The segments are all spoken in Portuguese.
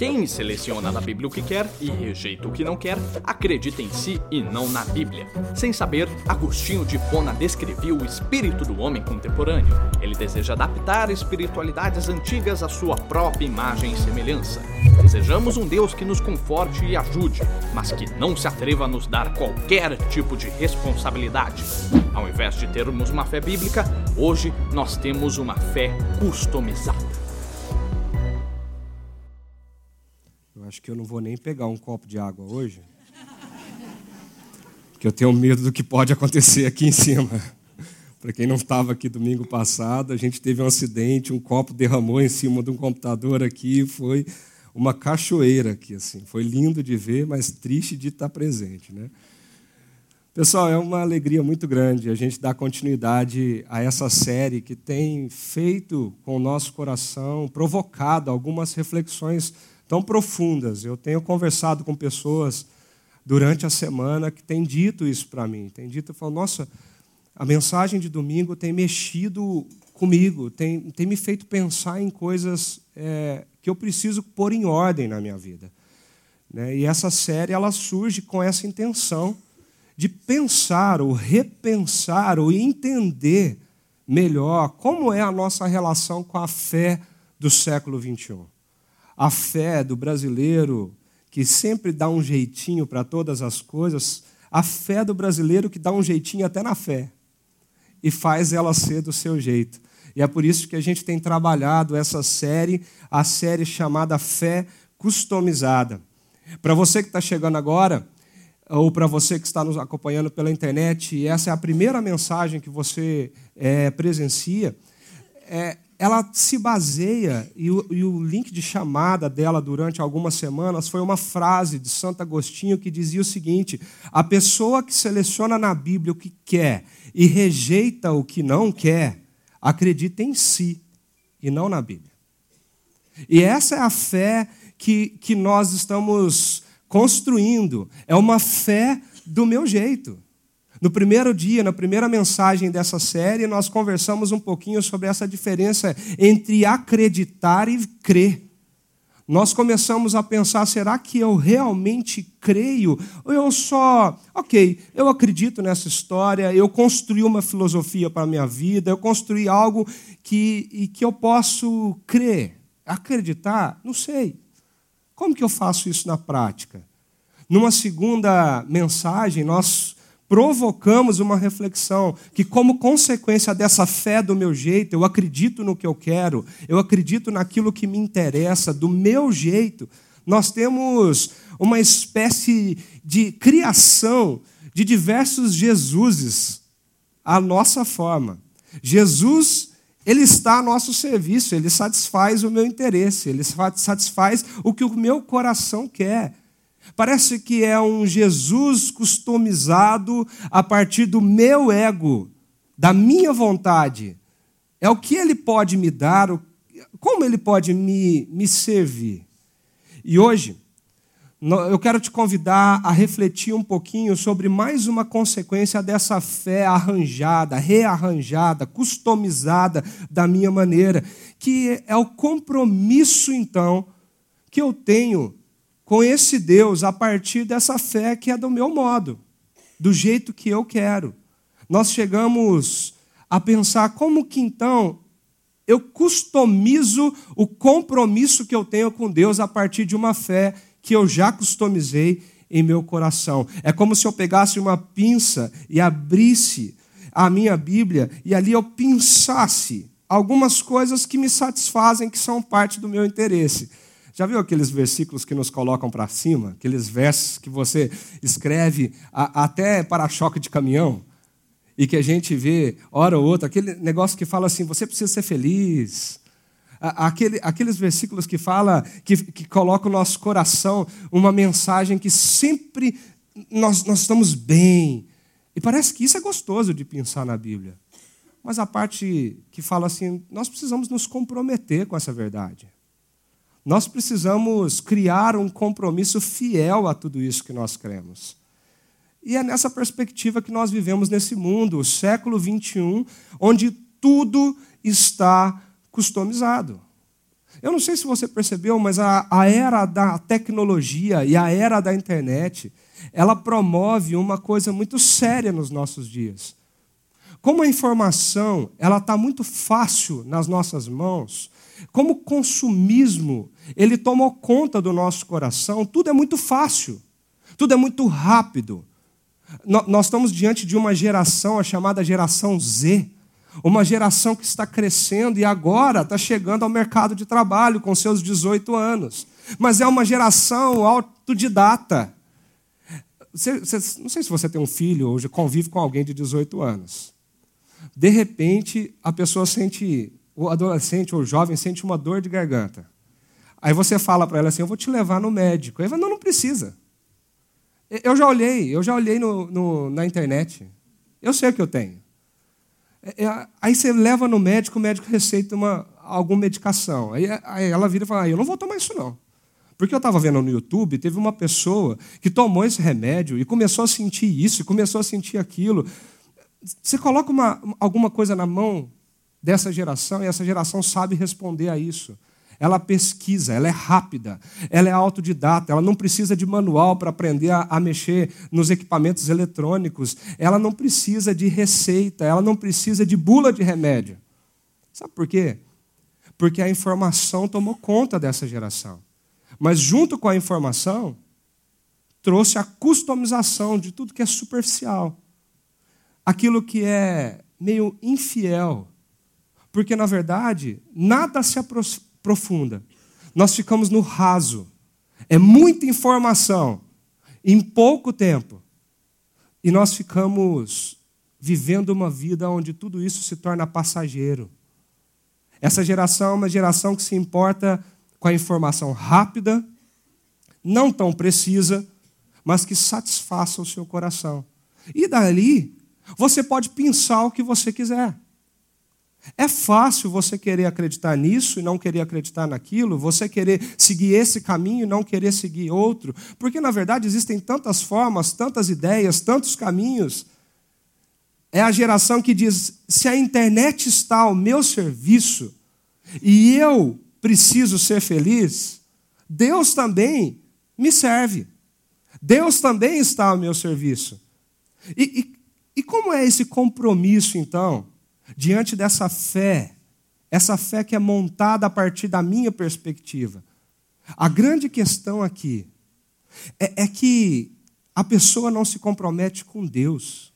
Quem seleciona da Bíblia o que quer e rejeita o que não quer, acredita em si e não na Bíblia. Sem saber, Agostinho de Pona descrevia o espírito do homem contemporâneo. Ele deseja adaptar espiritualidades antigas à sua própria imagem e semelhança. Desejamos um Deus que nos conforte e ajude, mas que não se atreva a nos dar qualquer tipo de responsabilidade. Ao invés de termos uma fé bíblica, hoje nós temos uma fé customizada. Acho que eu não vou nem pegar um copo de água hoje, porque eu tenho medo do que pode acontecer aqui em cima. Para quem não estava aqui domingo passado, a gente teve um acidente, um copo derramou em cima de um computador aqui, foi uma cachoeira aqui assim. Foi lindo de ver, mas triste de estar presente, né? Pessoal, é uma alegria muito grande a gente dar continuidade a essa série que tem feito com o nosso coração, provocado algumas reflexões tão profundas. Eu tenho conversado com pessoas durante a semana que têm dito isso para mim. Tem dito, falam, nossa, a mensagem de domingo tem mexido comigo, tem, tem me feito pensar em coisas é, que eu preciso pôr em ordem na minha vida. Né? E essa série ela surge com essa intenção de pensar ou repensar ou entender melhor como é a nossa relação com a fé do século 21 a fé do brasileiro que sempre dá um jeitinho para todas as coisas, a fé do brasileiro que dá um jeitinho até na fé e faz ela ser do seu jeito. E é por isso que a gente tem trabalhado essa série, a série chamada Fé Customizada. Para você que está chegando agora, ou para você que está nos acompanhando pela internet, e essa é a primeira mensagem que você é, presencia, é, ela se baseia, e o, e o, link de chamada dela durante algumas semanas foi uma frase de Santo Agostinho que dizia o seguinte: a pessoa que seleciona na Bíblia o que quer e rejeita o que não quer, acredita em si e não na Bíblia. E essa é a fé que, que nós estamos construindo, é uma fé do meu jeito. No primeiro dia, na primeira mensagem dessa série, nós conversamos um pouquinho sobre essa diferença entre acreditar e crer. Nós começamos a pensar: será que eu realmente creio? Ou eu só, ok, eu acredito nessa história, eu construí uma filosofia para a minha vida, eu construí algo que, que eu posso crer. Acreditar? Não sei. Como que eu faço isso na prática? Numa segunda mensagem, nós provocamos uma reflexão que, como consequência dessa fé do meu jeito, eu acredito no que eu quero, eu acredito naquilo que me interessa, do meu jeito, nós temos uma espécie de criação de diversos Jesuses à nossa forma. Jesus, ele está a nosso serviço, ele satisfaz o meu interesse, ele satisfaz o que o meu coração quer. Parece que é um Jesus customizado a partir do meu ego, da minha vontade. É o que ele pode me dar, como ele pode me, me servir. E hoje, eu quero te convidar a refletir um pouquinho sobre mais uma consequência dessa fé arranjada, rearranjada, customizada da minha maneira, que é o compromisso, então, que eu tenho com esse Deus a partir dessa fé que é do meu modo, do jeito que eu quero. Nós chegamos a pensar como que então eu customizo o compromisso que eu tenho com Deus a partir de uma fé que eu já customizei em meu coração. É como se eu pegasse uma pinça e abrisse a minha Bíblia e ali eu pinçasse algumas coisas que me satisfazem, que são parte do meu interesse. Já viu aqueles versículos que nos colocam para cima? Aqueles versos que você escreve a, até para-choque de caminhão? E que a gente vê, hora ou outra, aquele negócio que fala assim: você precisa ser feliz. Aquele, aqueles versículos que fala, que, que colocam no nosso coração uma mensagem que sempre nós, nós estamos bem. E parece que isso é gostoso de pensar na Bíblia. Mas a parte que fala assim, nós precisamos nos comprometer com essa verdade. Nós precisamos criar um compromisso fiel a tudo isso que nós cremos. E é nessa perspectiva que nós vivemos nesse mundo, o século 21, onde tudo está customizado. Eu não sei se você percebeu, mas a, a era da tecnologia e a era da internet, ela promove uma coisa muito séria nos nossos dias. Como a informação ela está muito fácil nas nossas mãos, como o consumismo ele tomou conta do nosso coração, tudo é muito fácil, tudo é muito rápido. Nós estamos diante de uma geração, a chamada geração Z, uma geração que está crescendo e agora está chegando ao mercado de trabalho com seus 18 anos. Mas é uma geração autodidata. Você, você, não sei se você tem um filho ou convive com alguém de 18 anos. De repente, a pessoa sente, o adolescente ou o jovem sente uma dor de garganta. Aí você fala para ela assim: Eu vou te levar no médico. Aí ela Não, não precisa. Eu já olhei, eu já olhei no, no, na internet. Eu sei o que eu tenho. Aí você leva no médico, o médico receita uma, alguma medicação. Aí, aí ela vira e fala: ah, Eu não vou tomar isso, não. Porque eu estava vendo no YouTube, teve uma pessoa que tomou esse remédio e começou a sentir isso, e começou a sentir aquilo. Você coloca uma, alguma coisa na mão dessa geração e essa geração sabe responder a isso. Ela pesquisa, ela é rápida, ela é autodidata, ela não precisa de manual para aprender a, a, mexer nos equipamentos eletrônicos, ela não precisa de receita, ela não precisa de bula de remédio. Sabe por quê? Porque a informação tomou conta dessa geração. Mas junto com a informação, trouxe a customização de tudo que é superficial. Aquilo que é meio infiel. Porque, na verdade, nada se aprofunda. Nós ficamos no raso. É muita informação em pouco tempo. E nós ficamos vivendo uma vida onde tudo isso se torna passageiro. Essa geração é uma geração que se importa com a informação rápida, não tão precisa, mas que satisfaça o seu coração. E dali, você pode pensar o que você quiser. É fácil você querer acreditar nisso e não querer acreditar naquilo, você querer seguir esse caminho e não querer seguir outro, porque na verdade existem tantas formas, tantas ideias, tantos caminhos. É a geração que diz: se a internet está ao meu serviço e eu preciso ser feliz, Deus também me serve. Deus também está ao meu serviço. E, e, e como é esse compromisso, então, diante dessa fé, essa fé que é montada a partir da minha perspectiva? A grande questão aqui é, é que a pessoa não se compromete com Deus.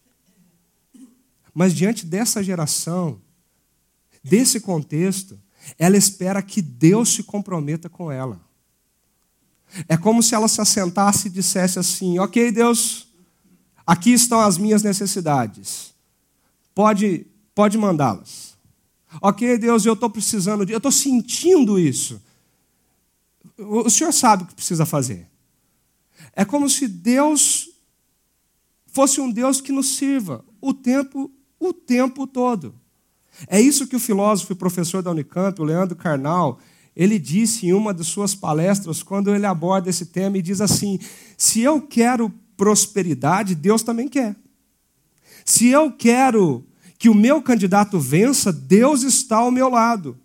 Mas diante dessa geração, desse contexto, ela espera que Deus se comprometa com ela. É como se ela se assentasse e dissesse assim: Ok, Deus, aqui estão as minhas necessidades, pode, pode mandá-las. Ok, Deus, eu estou precisando de, eu estou sentindo isso. O Senhor sabe o que precisa fazer. É como se Deus fosse um Deus que nos sirva o tempo, o tempo todo. É isso que o filósofo e professor da Unicamp, o Leandro Carnal, ele disse em uma de suas palestras, quando ele aborda esse tema, e diz assim: se eu quero prosperidade, Deus também quer. Se eu quero que o meu candidato vença, Deus está ao meu lado.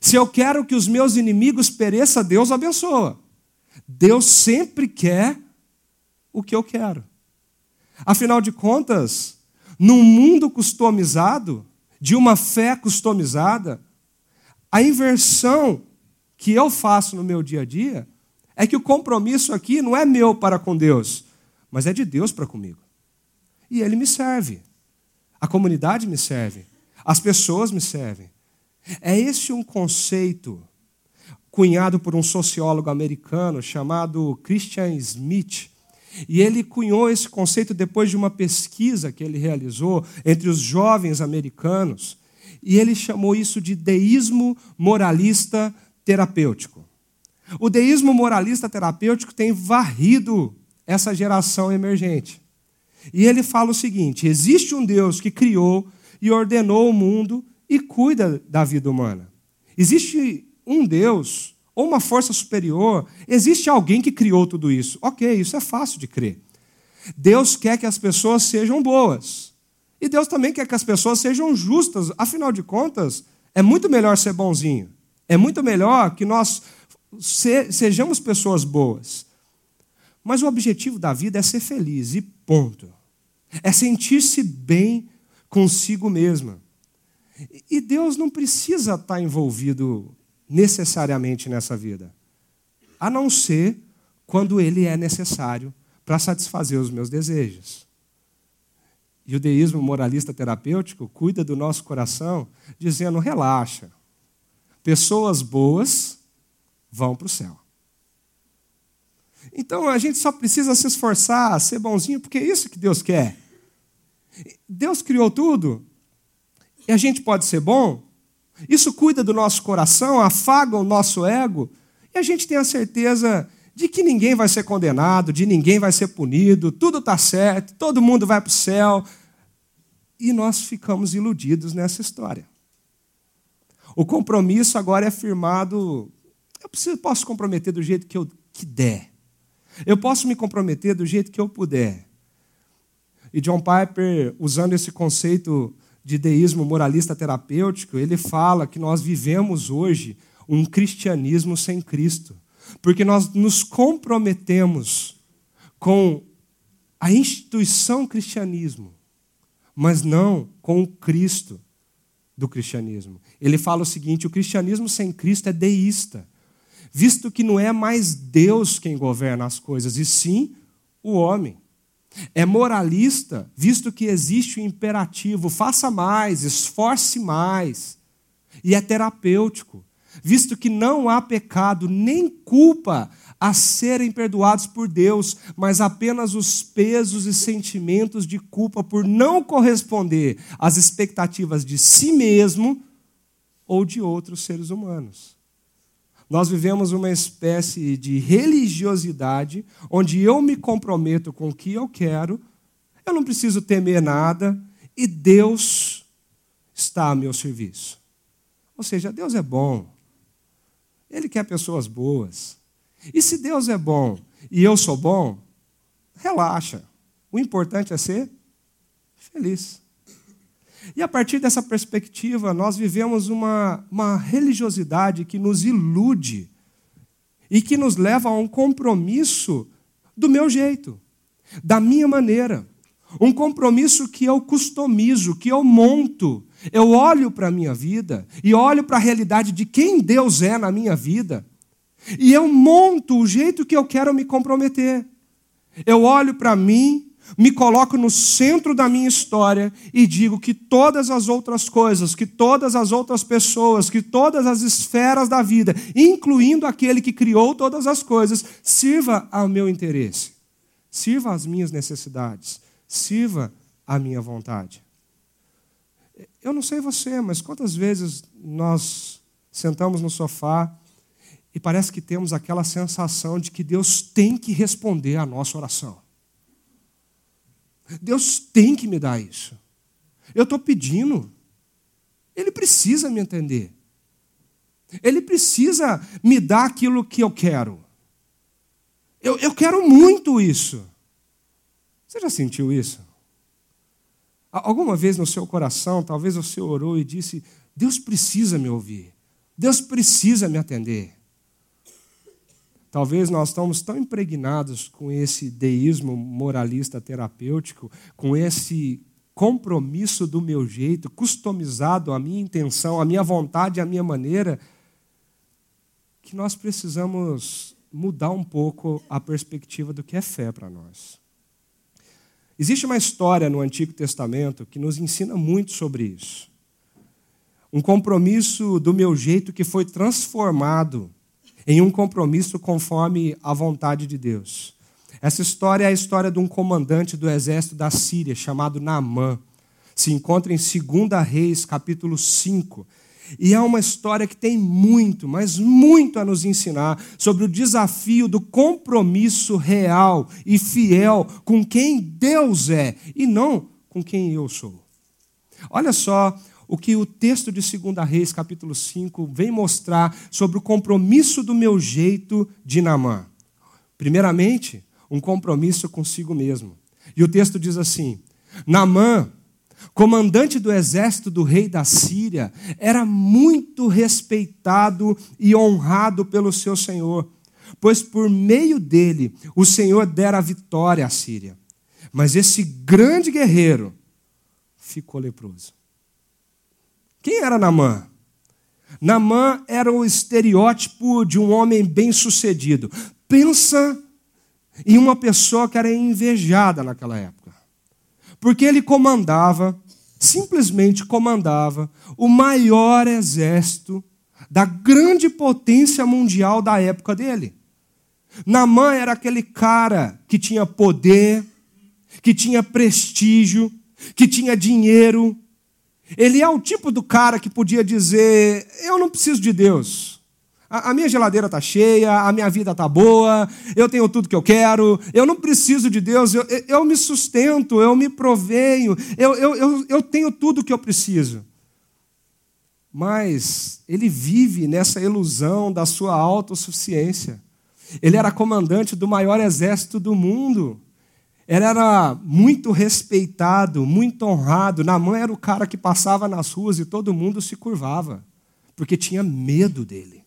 Se eu quero que os meus inimigos pereçam, Deus abençoa. Deus sempre quer o que eu quero. Afinal de contas, num mundo customizado, de uma fé customizada, a inversão que eu faço no meu dia a dia é que o compromisso aqui não é meu para com Deus, mas é de Deus para comigo. E Ele me serve. A comunidade me serve. As pessoas me servem. É esse um conceito cunhado por um sociólogo americano chamado Christian Smith, e ele cunhou esse conceito depois de uma pesquisa que ele realizou entre os jovens americanos, e ele chamou isso de deísmo moralista terapêutico. O deísmo moralista terapêutico tem varrido essa geração emergente. E ele fala o seguinte: existe um Deus que criou e ordenou o mundo e cuida da vida humana. Existe um Deus ou uma força superior, existe alguém que criou tudo isso. Ok, isso é fácil de crer. Deus quer que as pessoas sejam boas. E Deus também quer que as pessoas sejam justas. Afinal de contas, é muito melhor ser bonzinho. É muito melhor que nós sejamos pessoas boas. Mas o objetivo da vida é ser feliz, e ponto. É sentir-se bem consigo mesma. E Deus não precisa estar envolvido necessariamente nessa vida, a não ser quando Ele é necessário para satisfazer os meus desejos. E o deísmo moralista terapêutico cuida do nosso coração, dizendo: relaxa, pessoas boas vão para o céu. Então a gente só precisa se esforçar, ser bonzinho, porque é isso que Deus quer. Deus criou tudo e a gente pode ser bom. Isso cuida do nosso coração, afaga o nosso ego e a gente tem a certeza de que ninguém vai ser condenado, de ninguém vai ser punido, tudo está certo, todo mundo vai para o céu. E nós ficamos iludidos nessa história. O compromisso agora é firmado. Eu posso comprometer do jeito que eu que der. Eu posso me comprometer do jeito que eu puder. E John Piper, usando esse conceito de deísmo moralista terapêutico, ele fala que nós vivemos hoje um cristianismo sem Cristo. Porque nós nos comprometemos com a instituição cristianismo, mas não com o Cristo do cristianismo. Ele fala o seguinte: o cristianismo sem Cristo é deísta, visto que não é mais Deus quem governa as coisas, e sim o homem. É moralista, visto que existe o imperativo: faça mais, esforce mais. E é terapêutico, visto que não há pecado nem culpa a serem perdoados por Deus, mas apenas os pesos e sentimentos de culpa por não corresponder às expectativas de si mesmo ou de outros seres humanos. Nós vivemos uma espécie de religiosidade onde eu me comprometo com o que eu quero, eu não preciso temer nada e Deus está a meu serviço. Ou seja, Deus é bom, ele quer pessoas boas. E se Deus é bom e eu sou bom, relaxa. O importante é ser feliz. E a partir dessa perspectiva, nós vivemos uma, uma religiosidade que nos ilude e que nos leva a um compromisso do meu jeito, da minha maneira. Um compromisso que eu customizo, que eu monto, eu olho para a minha vida e olho para a realidade de quem Deus é na minha vida e eu monto o jeito que eu quero me comprometer. Eu olho para mim, me coloco no centro da minha história e digo que todas as outras coisas, que todas as outras pessoas, que todas as esferas da vida, incluindo aquele que criou todas as coisas, sirva ao meu interesse, sirva às minhas necessidades, sirva à minha vontade. Eu não sei você, mas quantas vezes nós sentamos no sofá e parece que temos aquela sensação de que Deus tem que responder à nossa oração. Deus tem que me dar isso. Eu estou pedindo. Ele precisa me entender. Ele precisa me dar aquilo que eu quero. Eu, eu quero muito isso. Você já sentiu isso? Alguma vez no seu coração, talvez você orou e disse: Deus precisa me ouvir, Deus precisa me atender. Talvez nós estamos tão impregnados com esse deísmo moralista terapêutico, com esse compromisso do meu jeito, customizado à minha intenção, à minha vontade, à minha maneira, que nós precisamos mudar um pouco a perspectiva do que é fé para nós. Existe uma história no Antigo Testamento que nos ensina muito sobre isso. Um compromisso do meu jeito que foi transformado em um compromisso conforme a vontade de Deus. Essa história é a história de um comandante do exército da Síria chamado Naamã. Se encontra em 2 Reis, capítulo 5. E é uma história que tem muito, mas muito a nos ensinar sobre o desafio do compromisso real e fiel com quem Deus é e não com quem eu sou. Olha só o que o texto de 2 Reis, capítulo 5, vem mostrar sobre o compromisso do meu jeito de Namã. Primeiramente, um compromisso consigo mesmo. E o texto diz assim: Namã comandante do exército do rei da Síria, era muito respeitado e honrado pelo seu senhor, pois por meio dele o Senhor dera vitória à Síria. Mas esse grande guerreiro ficou leproso. Quem era Namã? Namã era o estereótipo de um homem bem-sucedido. Pensa em uma pessoa que era invejada naquela época. Porque ele comandava, simplesmente comandava, o maior exército da grande potência mundial da época dele. Namã era aquele cara que tinha poder, que tinha prestígio, que tinha dinheiro. Ele é o tipo do cara que podia dizer: Eu não preciso de Deus. A, minha geladeira está cheia, a minha vida está boa, eu tenho tudo que eu quero, eu não preciso de Deus, eu, eu me sustento, eu me proveio, eu, eu, eu, eu tenho tudo que eu preciso. Mas ele vive nessa ilusão da sua autossuficiência. Ele era comandante do maior exército do mundo. Ele era muito respeitado, muito honrado. Namã era o cara que passava nas ruas e todo mundo se curvava, porque tinha medo dele.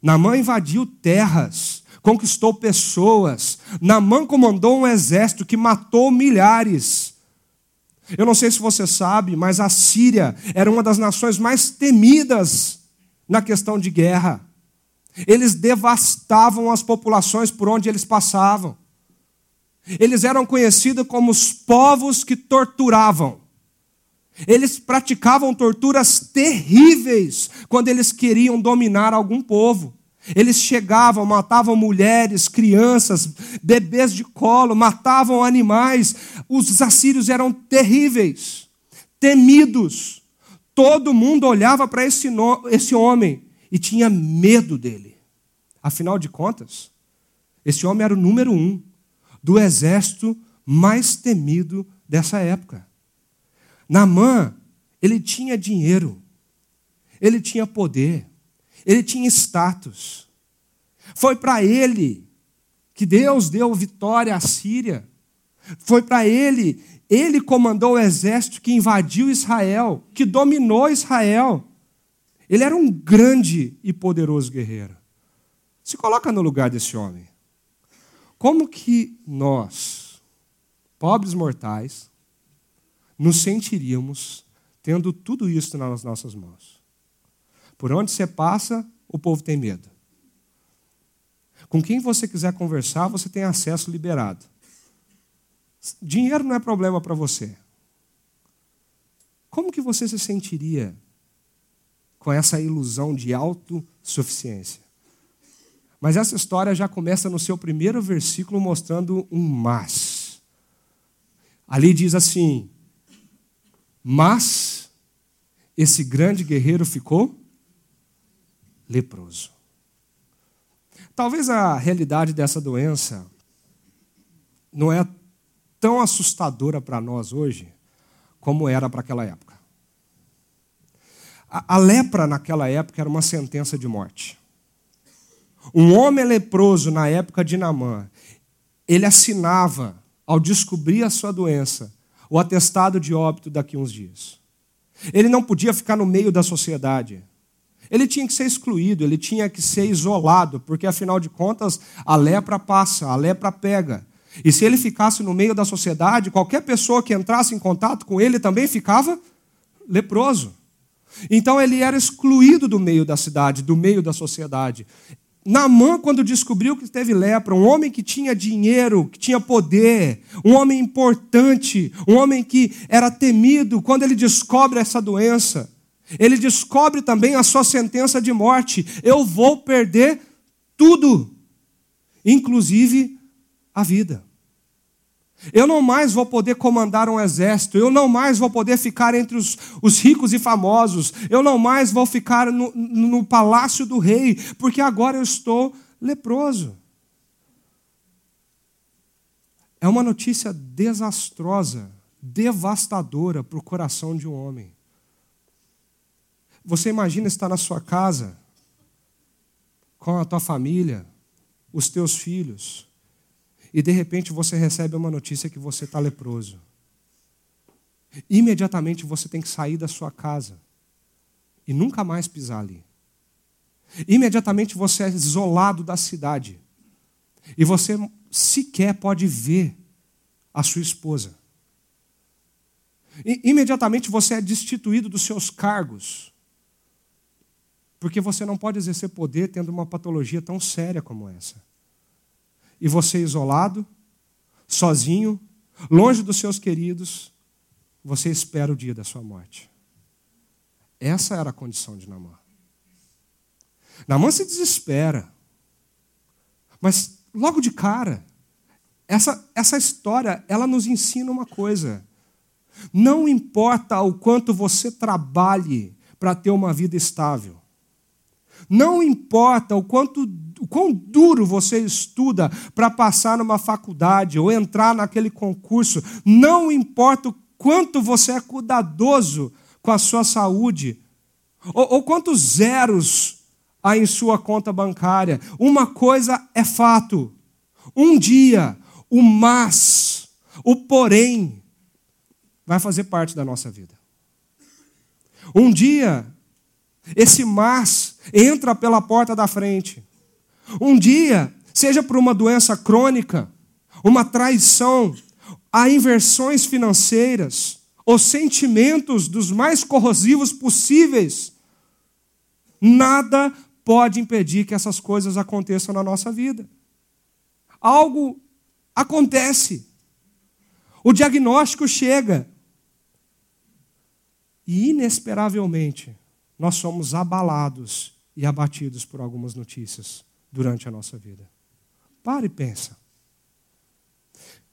Namã invadiu terras, conquistou pessoas. Namã comandou um exército que matou milhares. Eu não sei se você sabe, mas a Síria era uma das nações mais temidas na questão de guerra. Eles devastavam as populações por onde eles passavam. Eles eram conhecidos como os povos que torturavam. Eles praticavam torturas terríveis quando eles queriam dominar algum povo. Eles chegavam, matavam mulheres, crianças, bebês de colo, matavam animais. Os assírios eram terríveis, temidos. Todo mundo olhava para esse, esse homem e tinha medo dele. Afinal de contas, esse homem era o número um do exército mais temido dessa época. Namã, ele tinha dinheiro, ele tinha poder, ele tinha status. Foi para ele que Deus deu vitória à Síria. Foi para ele, ele comandou o exército que invadiu Israel, que dominou Israel. Ele era um grande e poderoso guerreiro. Se coloca no lugar desse homem. Como que nós, pobres mortais, nos sentiríamos tendo tudo isso nas nossas mãos? Por onde você passa, o povo tem medo. Com quem você quiser conversar, você tem acesso liberado. Dinheiro não é problema para você. Como que você se sentiria com essa ilusão de autossuficiência? Mas essa história já começa no seu primeiro versículo mostrando um mas. Ali diz assim: Mas esse grande guerreiro ficou leproso. Talvez a realidade dessa doença não é tão assustadora para nós hoje como era para aquela época. A, a lepra naquela época era uma sentença de morte. Um homem leproso na época de Namã, ele assinava, ao descobrir a sua doença, o atestado de óbito daqui a uns dias. Ele não podia ficar no meio da sociedade. Ele tinha que ser excluído, ele tinha que ser isolado, porque afinal de contas a lepra passa, a lepra pega. E se ele ficasse no meio da sociedade, qualquer pessoa que entrasse em contato com ele também ficava leproso. Então ele era excluído do meio da cidade, do meio da sociedade. Naamã, quando descobriu que teve lepra, um homem que tinha dinheiro, que tinha poder, um homem importante, um homem que era temido, quando ele descobre essa doença, ele descobre também a sua sentença de morte: eu vou perder tudo, inclusive a vida. Eu não mais vou poder comandar um exército, eu não mais vou poder ficar entre os, os ricos e famosos, eu não mais vou ficar no, no palácio do rei, porque agora eu estou leproso. É uma notícia desastrosa, devastadora para o coração de um homem. Você imagina estar na sua casa, com a tua família, os teus filhos, e de repente você recebe uma notícia que você está leproso. imediatamente você tem que sair da sua casa e nunca mais pisar ali. Imediatamente você é isolado da cidade e você sequer pode ver a sua esposa. imediatamente você é destituído dos seus cargos, porque você não pode exercer poder tendo uma patologia tão séria como essa. E você isolado, sozinho, longe dos seus queridos, você espera o dia da sua morte. Essa era a condição de Namã. Namã se desespera. Mas logo de cara, essa, essa história, ela nos ensina uma coisa. Não importa o quanto você trabalhe para ter uma vida estável. Não importa o quanto o quão duro você estuda para passar numa faculdade ou entrar naquele concurso. Não importa o quanto você é cuidadoso com a sua saúde ou, ou quantos zeros há em sua conta bancária. Uma coisa é fato: um dia, o mas, o porém, vai fazer parte da nossa vida. Um dia, esse mas entra pela porta da frente. Um dia, seja por uma doença crônica, uma traição, há inversões financeiras, os sentimentos dos mais corrosivos possíveis, nada pode impedir que essas coisas aconteçam na nossa vida. Algo acontece. O diagnóstico chega. E inesperavelmente, nós somos abalados e abatidos por algumas notícias durante a nossa vida. Pare e pensa.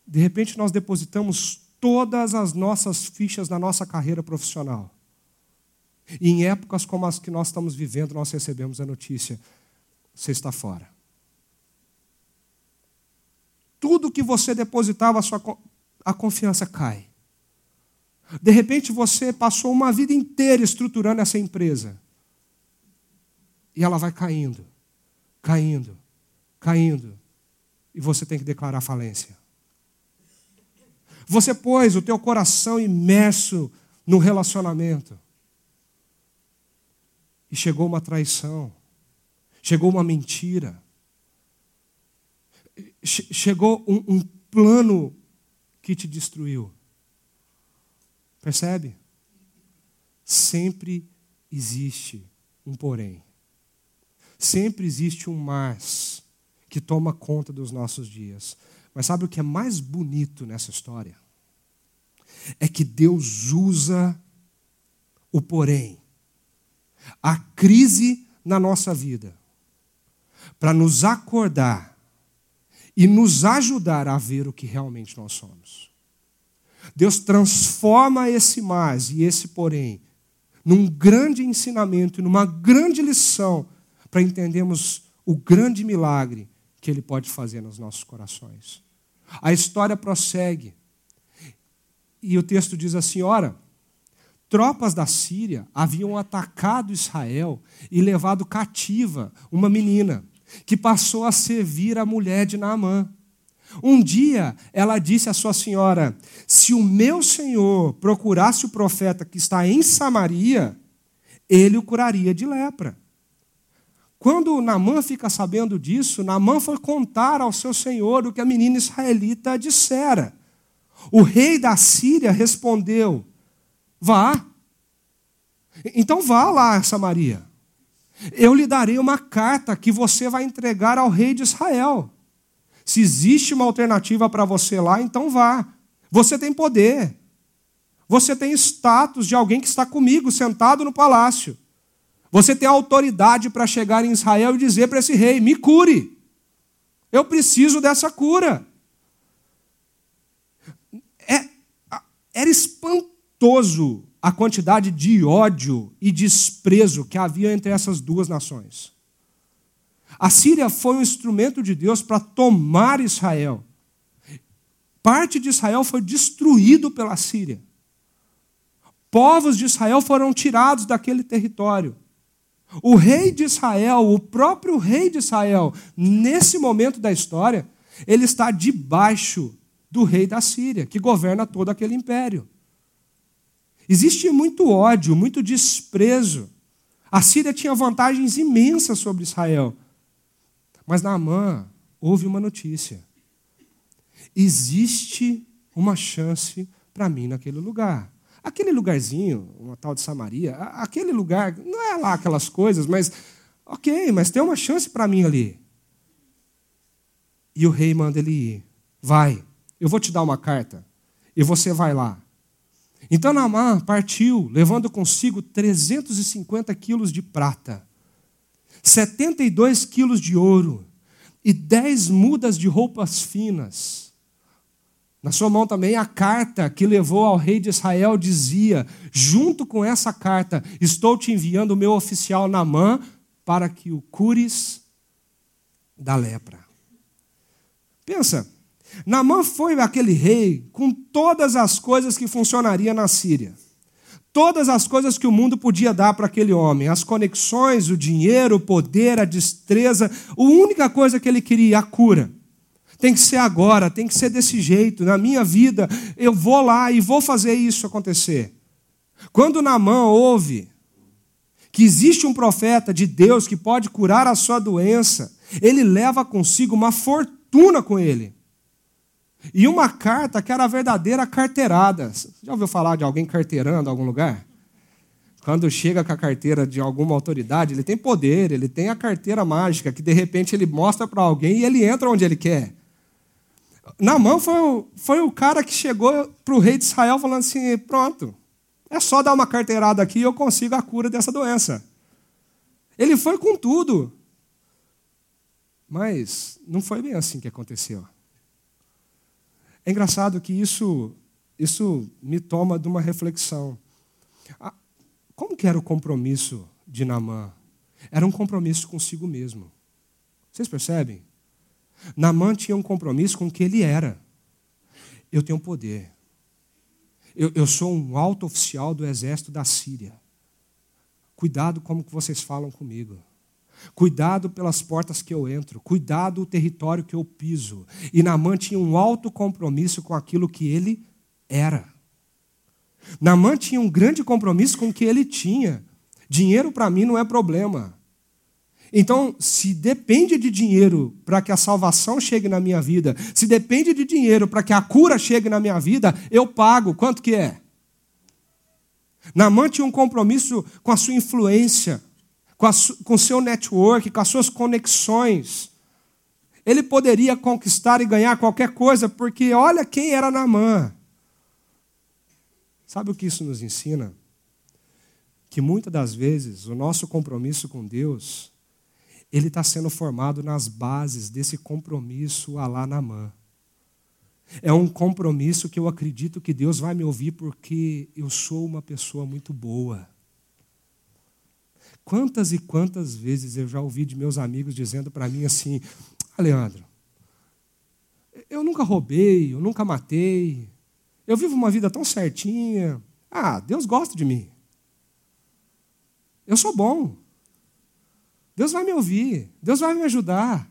De repente, nós depositamos todas as nossas fichas na nossa carreira profissional. E em épocas como as que nós estamos vivendo, nós recebemos a notícia: você está fora. Tudo que você depositava a sua a confiança cai. De repente você passou uma vida inteira estruturando essa empresa. E ela vai caindo, caindo, caindo. E você tem que declarar falência. Você pôs o teu coração imerso no relacionamento. E chegou uma traição, chegou uma mentira, chegou um, um plano que te destruiu. Percebe? Sempre existe um porém. Sempre existe um mas que toma conta dos nossos dias. Mas sabe o que é mais bonito nessa história? É que Deus usa o porém a crise na nossa vida para nos acordar e nos ajudar a ver o que realmente nós somos. Deus transforma esse mais e esse porém num grande ensinamento, numa grande lição para entendermos o grande milagre que Ele pode fazer nos nossos corações. A história prossegue e o texto diz assim: ora tropas da Síria haviam atacado Israel e levado cativa uma menina, que passou a servir a mulher de Naamã. Um dia ela disse à sua senhora: Se o meu senhor procurasse o profeta que está em Samaria, ele o curaria de lepra. Quando Naamã fica sabendo disso, Naamã foi contar ao seu senhor o que a menina israelita dissera. O rei da Síria respondeu: Vá. Então vá lá, Samaria. Eu lhe darei uma carta que você vai entregar ao rei de Israel. Se existe uma alternativa para você lá, então vá. Você tem poder. Você tem status de alguém que está comigo, sentado no palácio. Você tem autoridade para chegar em Israel e dizer para esse rei: me cure. Eu preciso dessa cura. É, era espantoso a quantidade de ódio e desprezo que havia entre essas duas nações. A Síria foi um instrumento de Deus para tomar Israel. Parte de Israel foi destruído pela Síria. Povos de Israel foram tirados daquele território. O rei de Israel, o próprio rei de Israel, nesse momento da história, ele está debaixo do rei da Síria, que governa todo aquele império. Existia muito ódio, muito desprezo. A Síria tinha vantagens imensas sobre Israel. Mas Naamã houve uma notícia. Existe uma chance para mim naquele lugar. Aquele lugarzinho, uma tal de Samaria, aquele lugar, não é lá aquelas coisas, mas ok, mas tem uma chance para mim ali. E o rei manda ele ir. Vai, eu vou te dar uma carta. E você vai lá. Então Naamã partiu, levando consigo 350 quilos de prata, 72 quilos de ouro e 10 mudas de roupas finas. Na sua mão também a carta que levou ao rei de Israel dizia: Junto com essa carta, estou te enviando o meu oficial Naamã para que o cures da lepra. Pensa, Naamã foi aquele rei com todas as coisas que funcionaria na Síria. Todas as coisas que o mundo podia dar para aquele homem, as conexões, o dinheiro, o poder, a destreza, a única coisa que ele queria, a cura. Tem que ser agora, tem que ser desse jeito. Na minha vida, eu vou lá e vou fazer isso acontecer. Quando Naamã ouve que existe um profeta de Deus que pode curar a sua doença, ele leva consigo uma fortuna com ele. E uma carta que era a verdadeira carteirada. Você já ouviu falar de alguém carteirando em algum lugar? Quando chega com a carteira de alguma autoridade, ele tem poder, ele tem a carteira mágica, que de repente ele mostra para alguém e ele entra onde ele quer. Namã foi o, foi o cara que chegou para o rei de Israel falando assim: pronto, é só dar uma carteirada aqui e eu consigo a cura dessa doença. Ele foi com tudo. Mas não foi bem assim que aconteceu. É engraçado que isso, isso me toma de uma reflexão. Como que era o compromisso de Namã? Era um compromisso consigo mesmo. Vocês percebem? Namã tinha um compromisso com o que ele era. Eu tenho poder. Eu, eu sou um alto oficial do exército da Síria. Cuidado como vocês falam comigo. Cuidado pelas portas que eu entro, cuidado o território que eu piso. E Naamã tinha um alto compromisso com aquilo que ele era. Naamã tinha um grande compromisso com o que ele tinha. Dinheiro para mim não é problema. Então, se depende de dinheiro para que a salvação chegue na minha vida, se depende de dinheiro para que a cura chegue na minha vida, eu pago. Quanto que é? Naamã tinha um compromisso com a sua influência com o seu network, com as suas conexões. Ele poderia conquistar e ganhar qualquer coisa, porque olha quem era Naamã. Sabe o que isso nos ensina? Que muitas das vezes o nosso compromisso com Deus, ele está sendo formado nas bases desse compromisso a lá Naamã. É um compromisso que eu acredito que Deus vai me ouvir porque eu sou uma pessoa muito boa. Quantas e quantas vezes eu já ouvi de meus amigos dizendo para mim assim: ah, Leandro, eu nunca roubei, eu nunca matei, eu vivo uma vida tão certinha. Ah, Deus gosta de mim. Eu sou bom. Deus vai me ouvir, Deus vai me ajudar.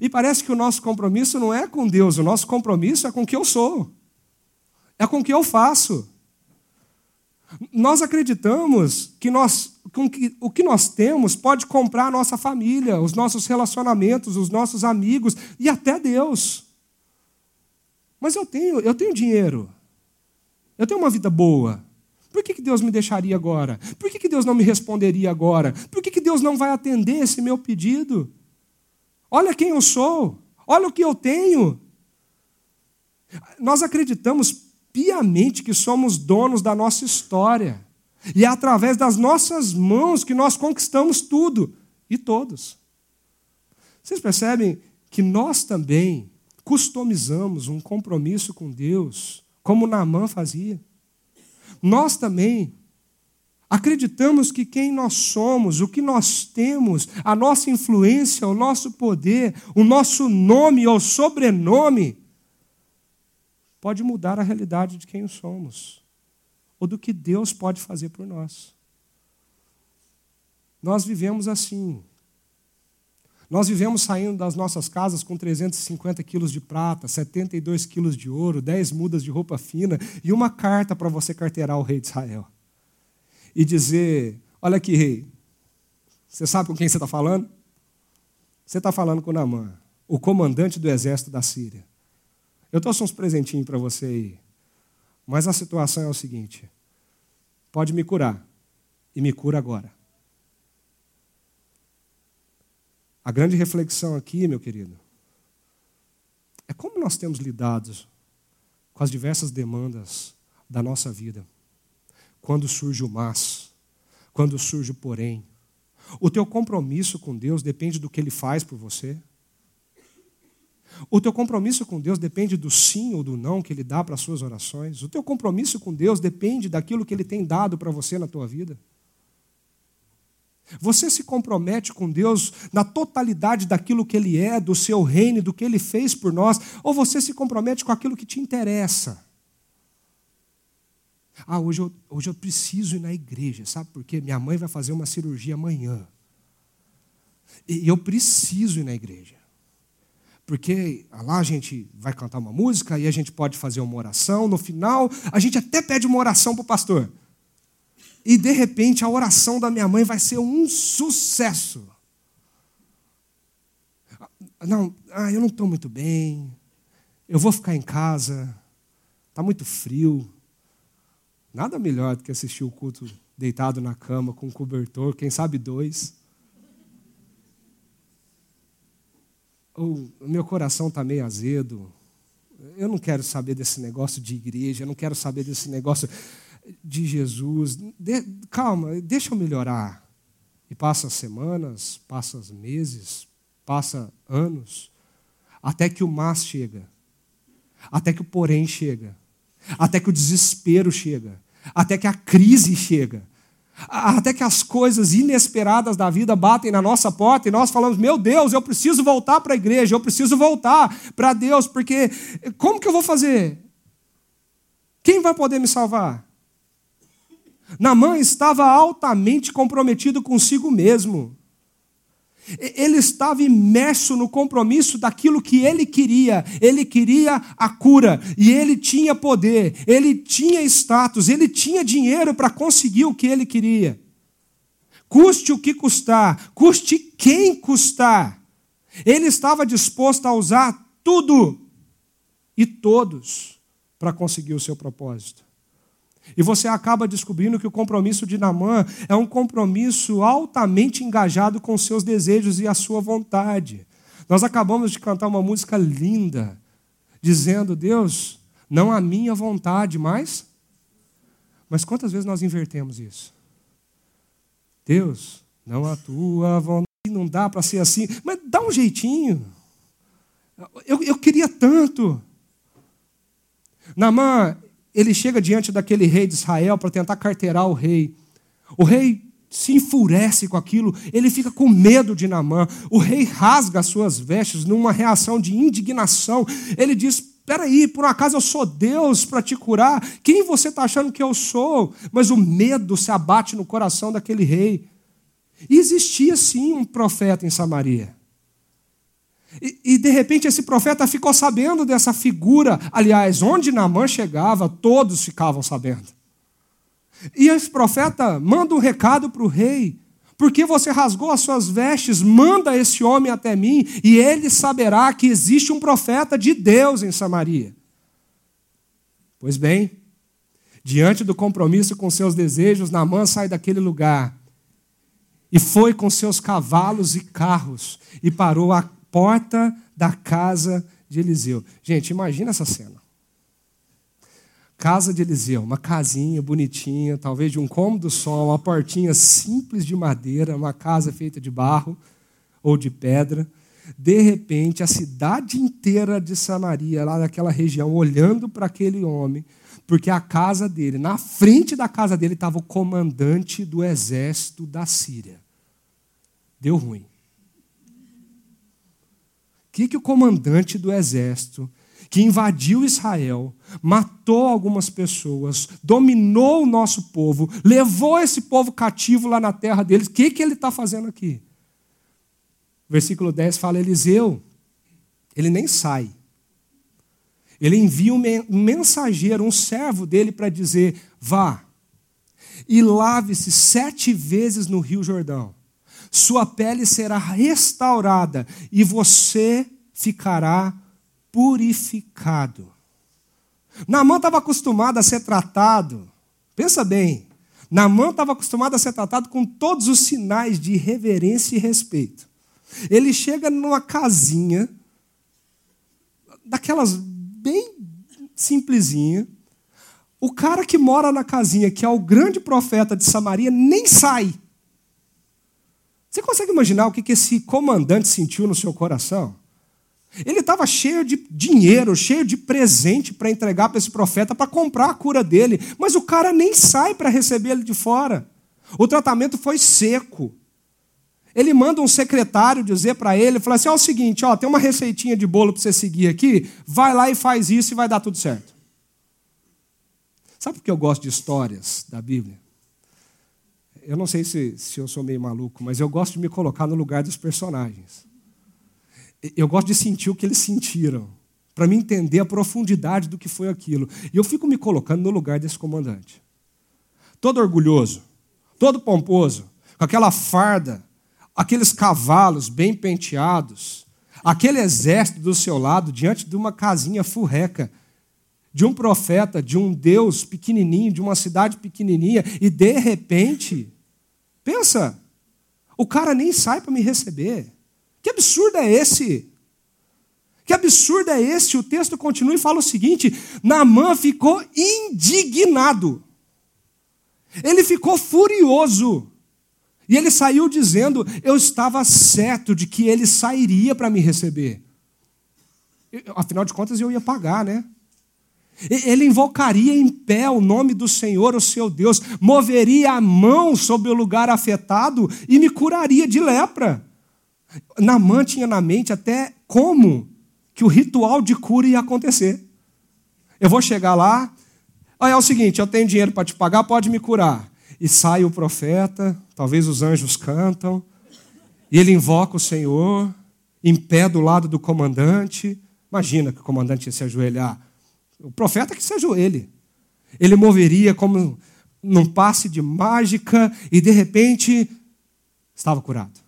E parece que o nosso compromisso não é com Deus, o nosso compromisso é com o que eu sou, é com o que eu faço. Nós acreditamos que, nós, que o que nós temos pode comprar a nossa família, os nossos relacionamentos, os nossos amigos e até Deus. Mas eu tenho, eu tenho dinheiro. Eu tenho uma vida boa. Por que, que Deus me deixaria agora? Por que, que Deus não me responderia agora? Por que, que Deus não vai atender esse meu pedido? Olha quem eu sou. Olha o que eu tenho. Nós acreditamos piamente que somos donos da nossa história. E é através das nossas mãos que nós conquistamos tudo e todos. Vocês percebem que nós também customizamos um compromisso com Deus, como Naamã fazia. Nós também acreditamos que quem nós somos, o que nós temos, a nossa influência, o nosso poder, o nosso nome ou sobrenome, pode mudar a realidade de quem somos, ou do que Deus pode fazer por nós. Nós vivemos assim. Nós vivemos saindo das nossas casas com 350 quilos de prata, 72 quilos de ouro, 10 mudas de roupa fina e uma carta para você carteirar o rei de Israel. E dizer: Olha aqui, rei, você sabe com quem você está falando? Você está falando com Namã, o comandante do exército da Síria. Eu trouxe uns presentinhos para você aí. Mas a situação é o seguinte: pode me curar, e me cura agora. A grande reflexão aqui, meu querido, é como nós temos lidado com as diversas demandas da nossa vida. Quando surge o mas, quando surge o porém. O teu compromisso com Deus depende do que Ele faz por você. O teu compromisso com Deus depende do sim ou do não que Ele dá para as suas orações. O teu compromisso com Deus depende daquilo que Ele tem dado para você na tua vida. Você se compromete com Deus na totalidade daquilo que Ele é, do seu reino, do que Ele fez por nós, ou você se compromete com aquilo que te interessa? Ah, hoje eu, hoje eu preciso ir na igreja, sabe por quê? Minha mãe vai fazer uma cirurgia amanhã. E eu preciso ir na igreja. Porque lá a gente vai cantar uma música e a gente pode fazer uma oração. No final, a gente até pede uma oração para o pastor. E de repente a oração da minha mãe vai ser um sucesso. Não, ah, eu não estou muito bem. Eu vou ficar em casa. Está muito frio. Nada melhor do que assistir o culto deitado na cama com um cobertor, quem sabe dois. Ou meu coração está meio azedo. Eu não quero saber desse negócio de igreja, eu não quero saber desse negócio de Jesus. De, calma, deixa eu melhorar. E passa semanas, passa meses, passa anos, até que o mas chega, até que o porém chega, até que o desespero chega, até que a crise chega, até que as coisas inesperadas da vida batem na nossa porta e nós falamos: Meu Deus, eu preciso voltar para a igreja, eu preciso voltar para Deus, porque como que eu vou fazer? Quem vai poder me salvar? Namã estava altamente comprometido consigo mesmo. Ele estava imerso no compromisso daquilo que ele queria. Ele queria a cura e ele tinha poder, ele tinha status, ele tinha dinheiro para conseguir o que ele queria. Custe o que custar, custe quem custar. Ele estava disposto a usar tudo e todos para conseguir o seu propósito. E você acaba descobrindo que o compromisso de Namã é um compromisso altamente engajado com seus desejos e a sua vontade. Nós acabamos de cantar uma música linda, dizendo: Deus, não a minha vontade, mas. Mas quantas vezes nós invertemos isso? Deus, não a tua vontade. Não dá para ser assim, mas dá um jeitinho. Eu, eu queria tanto. Namã, ele chega diante daquele rei de Israel para tentar carteirar o rei. O rei se enfurece com aquilo, ele fica com medo de Namã. O rei rasga as suas vestes numa reação de indignação. Ele diz: Peraí, por um acaso eu sou Deus para te curar? Quem você está achando que eu sou? Mas o medo se abate no coração daquele rei. E existia sim um profeta em Samaria. E, e, de repente esse profeta ficou sabendo dessa figura. Aliás, onde Naamã chegava, todos ficavam sabendo. E esse profeta manda um recado para o rei. Porque você rasgou as suas vestes, manda esse homem até mim, e ele saberá que existe um profeta de Deus em Samaria. Pois bem, diante do compromisso com seus desejos, Naamã sai daquele lugar e foi com seus cavalos e carros e parou a porta da casa de Eliseu. Gente, imagina essa cena. Casa de Eliseu, uma casinha bonitinha, talvez de um cômodo só, uma portinha simples de madeira, uma casa feita de barro ou de pedra. De repente, a cidade inteira de Samaria, lá naquela região, olhando para aquele homem, porque a casa dele, na frente da casa dele, estava o comandante do exército da Síria. Deu ruim que, que o comandante do exército, que invadiu Israel, matou algumas pessoas, dominou o nosso povo, levou esse povo cativo lá na terra deles, o que, que ele está fazendo aqui? Versículo 10 fala: Eliseu, ele nem sai. Ele envia um mensageiro, um servo dele, para dizer: vá e lave-se sete vezes no Rio Jordão. Sua pele será restaurada e você ficará purificado. Naamã estava acostumado a ser tratado, pensa bem, Naamã estava acostumado a ser tratado com todos os sinais de reverência e respeito. Ele chega numa casinha, daquelas bem simplesinha. O cara que mora na casinha, que é o grande profeta de Samaria, nem sai. Você consegue imaginar o que esse comandante sentiu no seu coração? Ele estava cheio de dinheiro, cheio de presente para entregar para esse profeta para comprar a cura dele, mas o cara nem sai para receber ele de fora. O tratamento foi seco. Ele manda um secretário dizer para ele, fala assim: ó, é o seguinte, ó, tem uma receitinha de bolo para você seguir aqui, vai lá e faz isso e vai dar tudo certo. Sabe por que eu gosto de histórias da Bíblia? Eu não sei se, se eu sou meio maluco, mas eu gosto de me colocar no lugar dos personagens. Eu gosto de sentir o que eles sentiram, para me entender a profundidade do que foi aquilo. E eu fico me colocando no lugar desse comandante. Todo orgulhoso, todo pomposo, com aquela farda, aqueles cavalos bem penteados, aquele exército do seu lado, diante de uma casinha furreca, de um profeta, de um Deus pequenininho, de uma cidade pequenininha, e de repente, pensa, o cara nem sai para me receber. Que absurdo é esse? Que absurdo é esse? O texto continua e fala o seguinte: Naamã ficou indignado. Ele ficou furioso. E ele saiu dizendo: Eu estava certo de que ele sairia para me receber. Afinal de contas, eu ia pagar, né? Ele invocaria em pé o nome do Senhor, o seu Deus, moveria a mão sobre o lugar afetado e me curaria de lepra. Namã tinha na mente até como que o ritual de cura ia acontecer. Eu vou chegar lá, é o seguinte, eu tenho dinheiro para te pagar, pode me curar. E sai o profeta, talvez os anjos cantam, e ele invoca o Senhor, em pé do lado do comandante. Imagina que o comandante ia se ajoelhar. O profeta que se ajoelhe. Ele moveria como num passe de mágica e de repente estava curado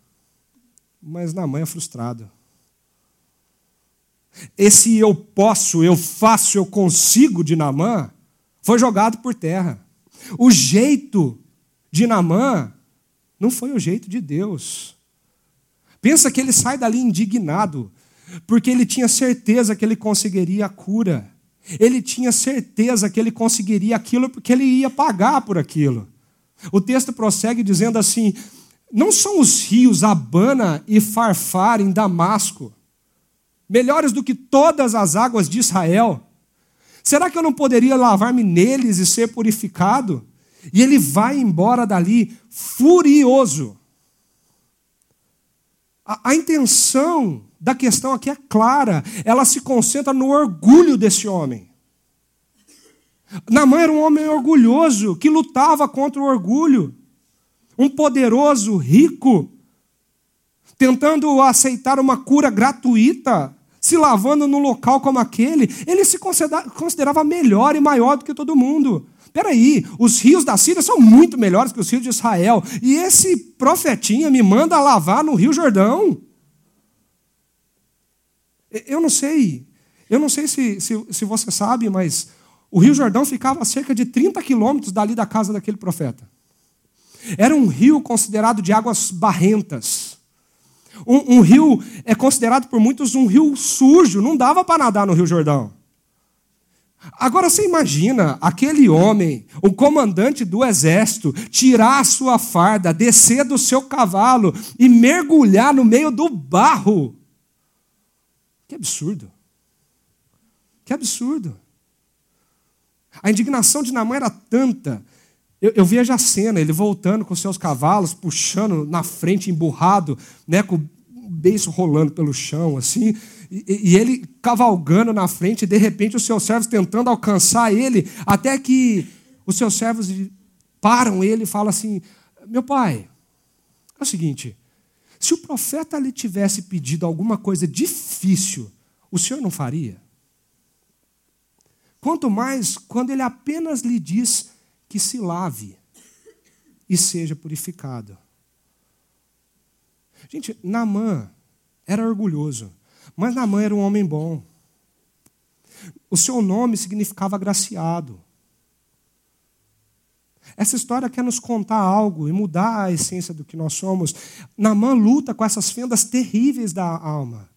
mas na mãe é frustrado. Esse eu posso, eu faço, eu consigo de Namã foi jogado por terra. O jeito de Namã não foi o jeito de Deus. Pensa que ele sai dali indignado, porque ele tinha certeza que ele conseguiria a cura. Ele tinha certeza que ele conseguiria aquilo porque ele ia pagar por aquilo. O texto prossegue dizendo assim: não são os rios Abana e Farfar em Damasco melhores do que todas as águas de Israel? Será que eu não poderia lavar-me neles e ser purificado? E ele vai embora dali furioso. A, a, intenção da questão aqui é clara, ela se concentra no orgulho desse homem. Namã era um homem orgulhoso que lutava contra o orgulho um poderoso rico, tentando aceitar uma cura gratuita, se lavando num local como aquele, ele se considerava melhor e maior do que todo mundo. Peraí, os rios da Síria são muito melhores que os rios de Israel. E esse profetinha me manda lavar no Rio Jordão. Eu não sei, eu não sei se, se, se você sabe, mas o Rio Jordão ficava a cerca de 30 quilômetros dali da casa daquele profeta. Era um rio considerado de águas barrentas. Um, um rio é considerado por muitos um rio sujo, não dava para nadar no Rio Jordão. Agora você imagina aquele homem, o comandante do exército, tirar a sua farda, descer do seu cavalo e mergulhar no meio do barro. Que absurdo. Que absurdo. A indignação de Namã era tanta eu, eu, vejo a cena, ele voltando com seus cavalos, puxando na frente, emburrado, né, com o beiço rolando pelo chão, assim, e, e, ele cavalgando na frente, e de repente os seus servos tentando alcançar ele, até que os seus servos param ele e falam assim: Meu pai, é o seguinte, Se o profeta lhe tivesse pedido alguma coisa difícil, o senhor não faria? Quanto mais quando ele apenas lhe diz que se lave e seja purificado. Gente, Namã era orgulhoso, mas Namã era um homem bom. O seu nome significava agraciado. Essa história quer nos contar algo e mudar a essência do que nós somos. Namã luta com essas fendas terríveis da alma.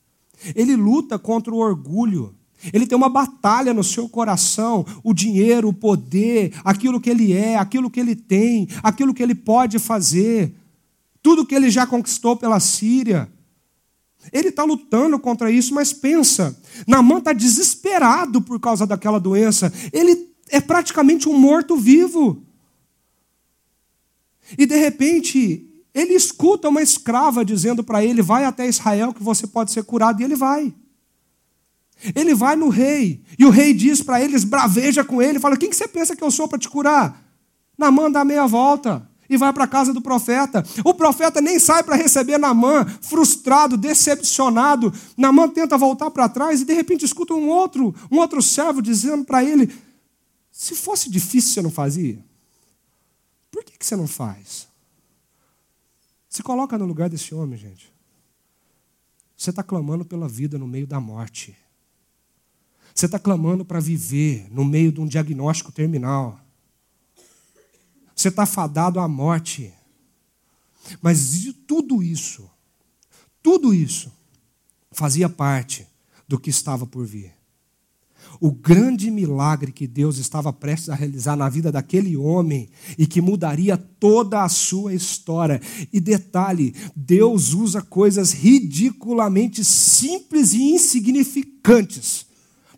Ele luta contra o orgulho. Ele tem uma batalha no seu coração, o dinheiro, o poder, aquilo que ele é, aquilo que ele tem, aquilo que ele pode fazer, tudo que ele já conquistou pela Síria. Ele está lutando contra isso, mas pensa, Namã está desesperado por causa daquela doença. Ele é praticamente um morto-vivo. E de repente, ele escuta uma escrava dizendo para ele: vai até Israel que você pode ser curado, e ele vai. Ele vai no rei, e o rei diz para eles, braveja com ele, fala: Quem que você pensa que eu sou para te curar? Namã dá meia volta e vai para a casa do profeta. O profeta nem sai para receber Namã, frustrado, decepcionado. Namã tenta voltar para trás e de repente escuta um outro, um outro servo dizendo para ele: Se fosse difícil, você não fazia? Por que, que você não faz? Se coloca no lugar desse homem, gente. Você está clamando pela vida no meio da morte. Você está clamando para viver no meio de um diagnóstico terminal. Você está fadado à morte. Mas tudo isso, tudo isso, fazia parte do que estava por vir. O grande milagre que Deus estava prestes a realizar na vida daquele homem e que mudaria toda a sua história. E detalhe: Deus usa coisas ridiculamente simples e insignificantes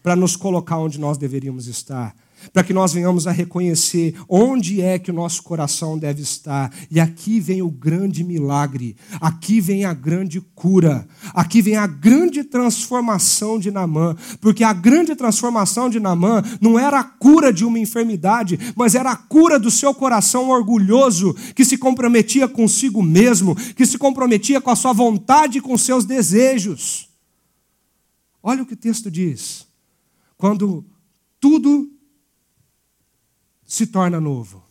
para nos colocar onde nós deveríamos estar, para que nós venhamos a reconhecer onde é que o nosso coração deve estar. E aqui vem o grande milagre, aqui vem a grande cura, aqui vem a grande transformação de Namã, porque a grande transformação de Namã não era a cura de uma enfermidade, mas era a cura do seu coração orgulhoso, que se comprometia consigo mesmo, que se comprometia com a sua vontade e com seus desejos. Olha o que o texto diz quando tudo se torna novo.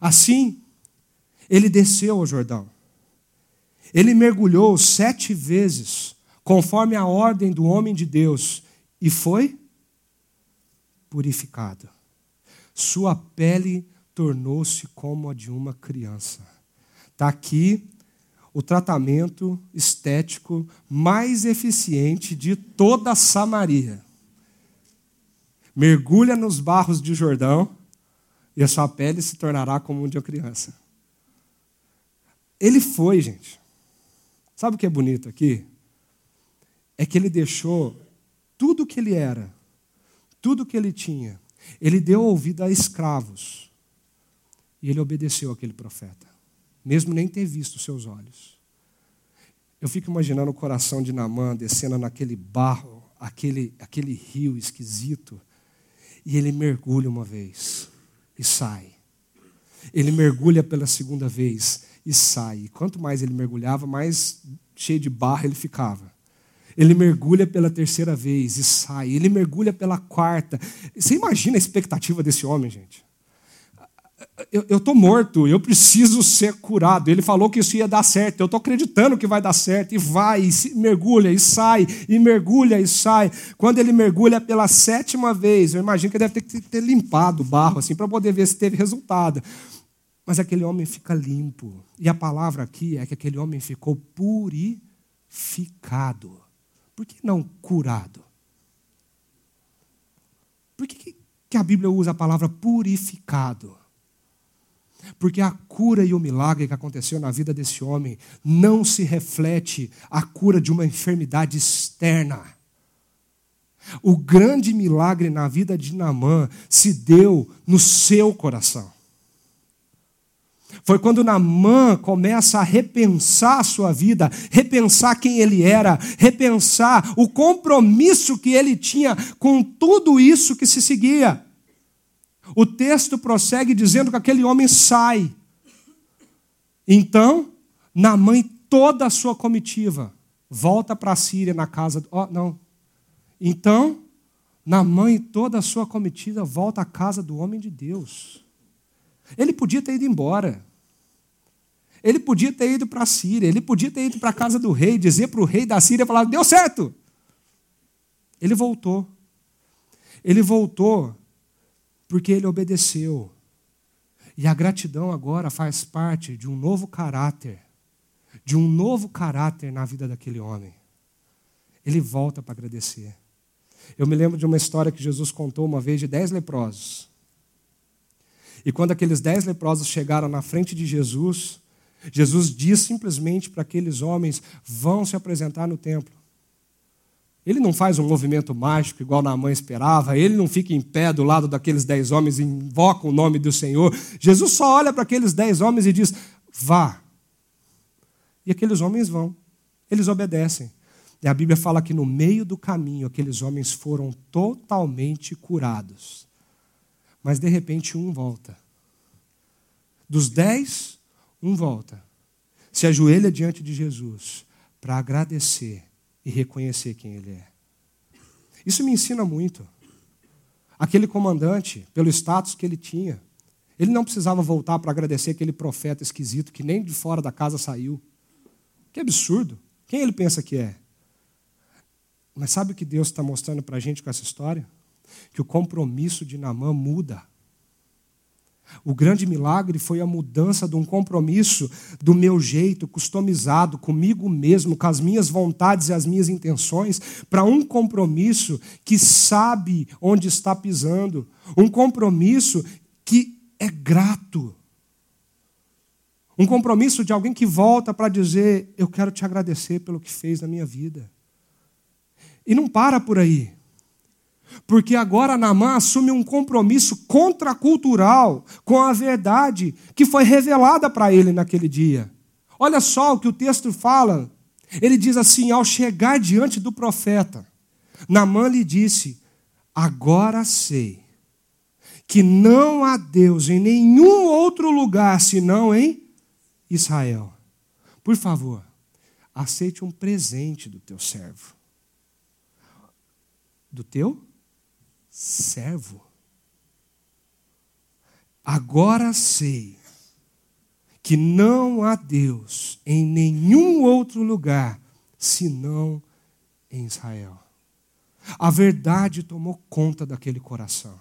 Assim, ele desceu ao Jordão. Ele mergulhou sete vezes, conforme a ordem do homem de Deus, e foi purificado. Sua pele tornou-se como a de uma criança. Está aqui o tratamento estético mais eficiente de toda Samaria mergulha nos barros de Jordão e a sua pele se tornará como de uma criança. Ele foi, gente. Sabe o que é bonito aqui? É que ele deixou tudo o que ele era, tudo o que ele tinha. Ele deu ouvido a escravos. E ele obedeceu aquele profeta, mesmo nem ter visto seus olhos. Eu fico imaginando o coração de Namã descendo naquele barro, aquele, aquele rio esquisito, e ele mergulha uma vez e sai. Ele mergulha pela segunda vez e sai. E quanto mais ele mergulhava, mais cheio de barra ele ficava. Ele mergulha pela terceira vez e sai. Ele mergulha pela quarta. Você imagina a expectativa desse homem, gente? Eu estou morto, eu preciso ser curado. Ele falou que isso ia dar certo, eu estou acreditando que vai dar certo, e vai, e mergulha, e sai, e mergulha, e sai. Quando ele mergulha pela sétima vez, eu imagino que ele deve ter, ter limpado o barro, assim, para poder ver se teve resultado. Mas aquele homem fica limpo. E a palavra aqui é que aquele homem ficou purificado. Por que não curado? Por que, que a Bíblia usa a palavra purificado? Porque a cura e o milagre que aconteceu na vida desse homem não se reflete a cura de uma enfermidade externa. O grande milagre na vida de Naamã se deu no seu coração. Foi quando Naamã começa a repensar a sua vida, repensar quem ele era, repensar o compromisso que ele tinha com tudo isso que se seguia. O texto prossegue dizendo que aquele homem sai. Então, Naamã toda a sua comitiva volta para a Síria na casa. Oh, não. Então, Naamã e toda a sua comitiva volta à casa do homem de Deus. Ele podia ter ido embora. Ele podia ter ido para a Síria, ele podia ter ido para a casa do rei, dizer para o rei da Síria, falar, deu certo. Ele voltou. Ele voltou porque ele obedeceu. E a gratidão agora faz parte de um novo caráter, de um novo caráter na vida daquele homem. Ele volta para agradecer. Eu me lembro de uma história que Jesus contou uma vez de dez leprosos. E quando aqueles dez leprosos chegaram na frente de Jesus, Jesus diz simplesmente para aqueles homens: vão se apresentar no templo. Ele não faz um movimento mágico igual na mãe esperava, ele não fica em pé do lado daqueles dez homens e invoca o nome do Senhor. Jesus só olha para aqueles dez homens e diz: vá. E aqueles homens vão, eles obedecem. E a Bíblia fala que no meio do caminho aqueles homens foram totalmente curados. Mas de repente um volta. Dos dez, um volta. Se ajoelha diante de Jesus para agradecer e reconhecer quem ele é. Isso me ensina muito. Aquele comandante, pelo status que ele tinha, ele não precisava voltar para agradecer aquele profeta esquisito que nem de fora da casa saiu. Que absurdo. Quem ele pensa que é? Mas sabe o que Deus está mostrando para a gente com essa história? Que o compromisso de Namã muda. O grande milagre foi a mudança de um compromisso do meu jeito, customizado, comigo mesmo, com as minhas vontades e as minhas intenções, para um compromisso que sabe onde está pisando, um compromisso que é grato. Um compromisso de alguém que volta para dizer: Eu quero te agradecer pelo que fez na minha vida. E não para por aí. Porque agora Naamã assume um compromisso contracultural com a verdade que foi revelada para ele naquele dia. Olha só o que o texto fala. Ele diz assim: ao chegar diante do profeta, Naamã lhe disse: Agora sei que não há Deus em nenhum outro lugar senão em Israel. Por favor, aceite um presente do teu servo. Do teu servo. Agora sei que não há Deus em nenhum outro lugar senão em Israel. A verdade tomou conta daquele coração.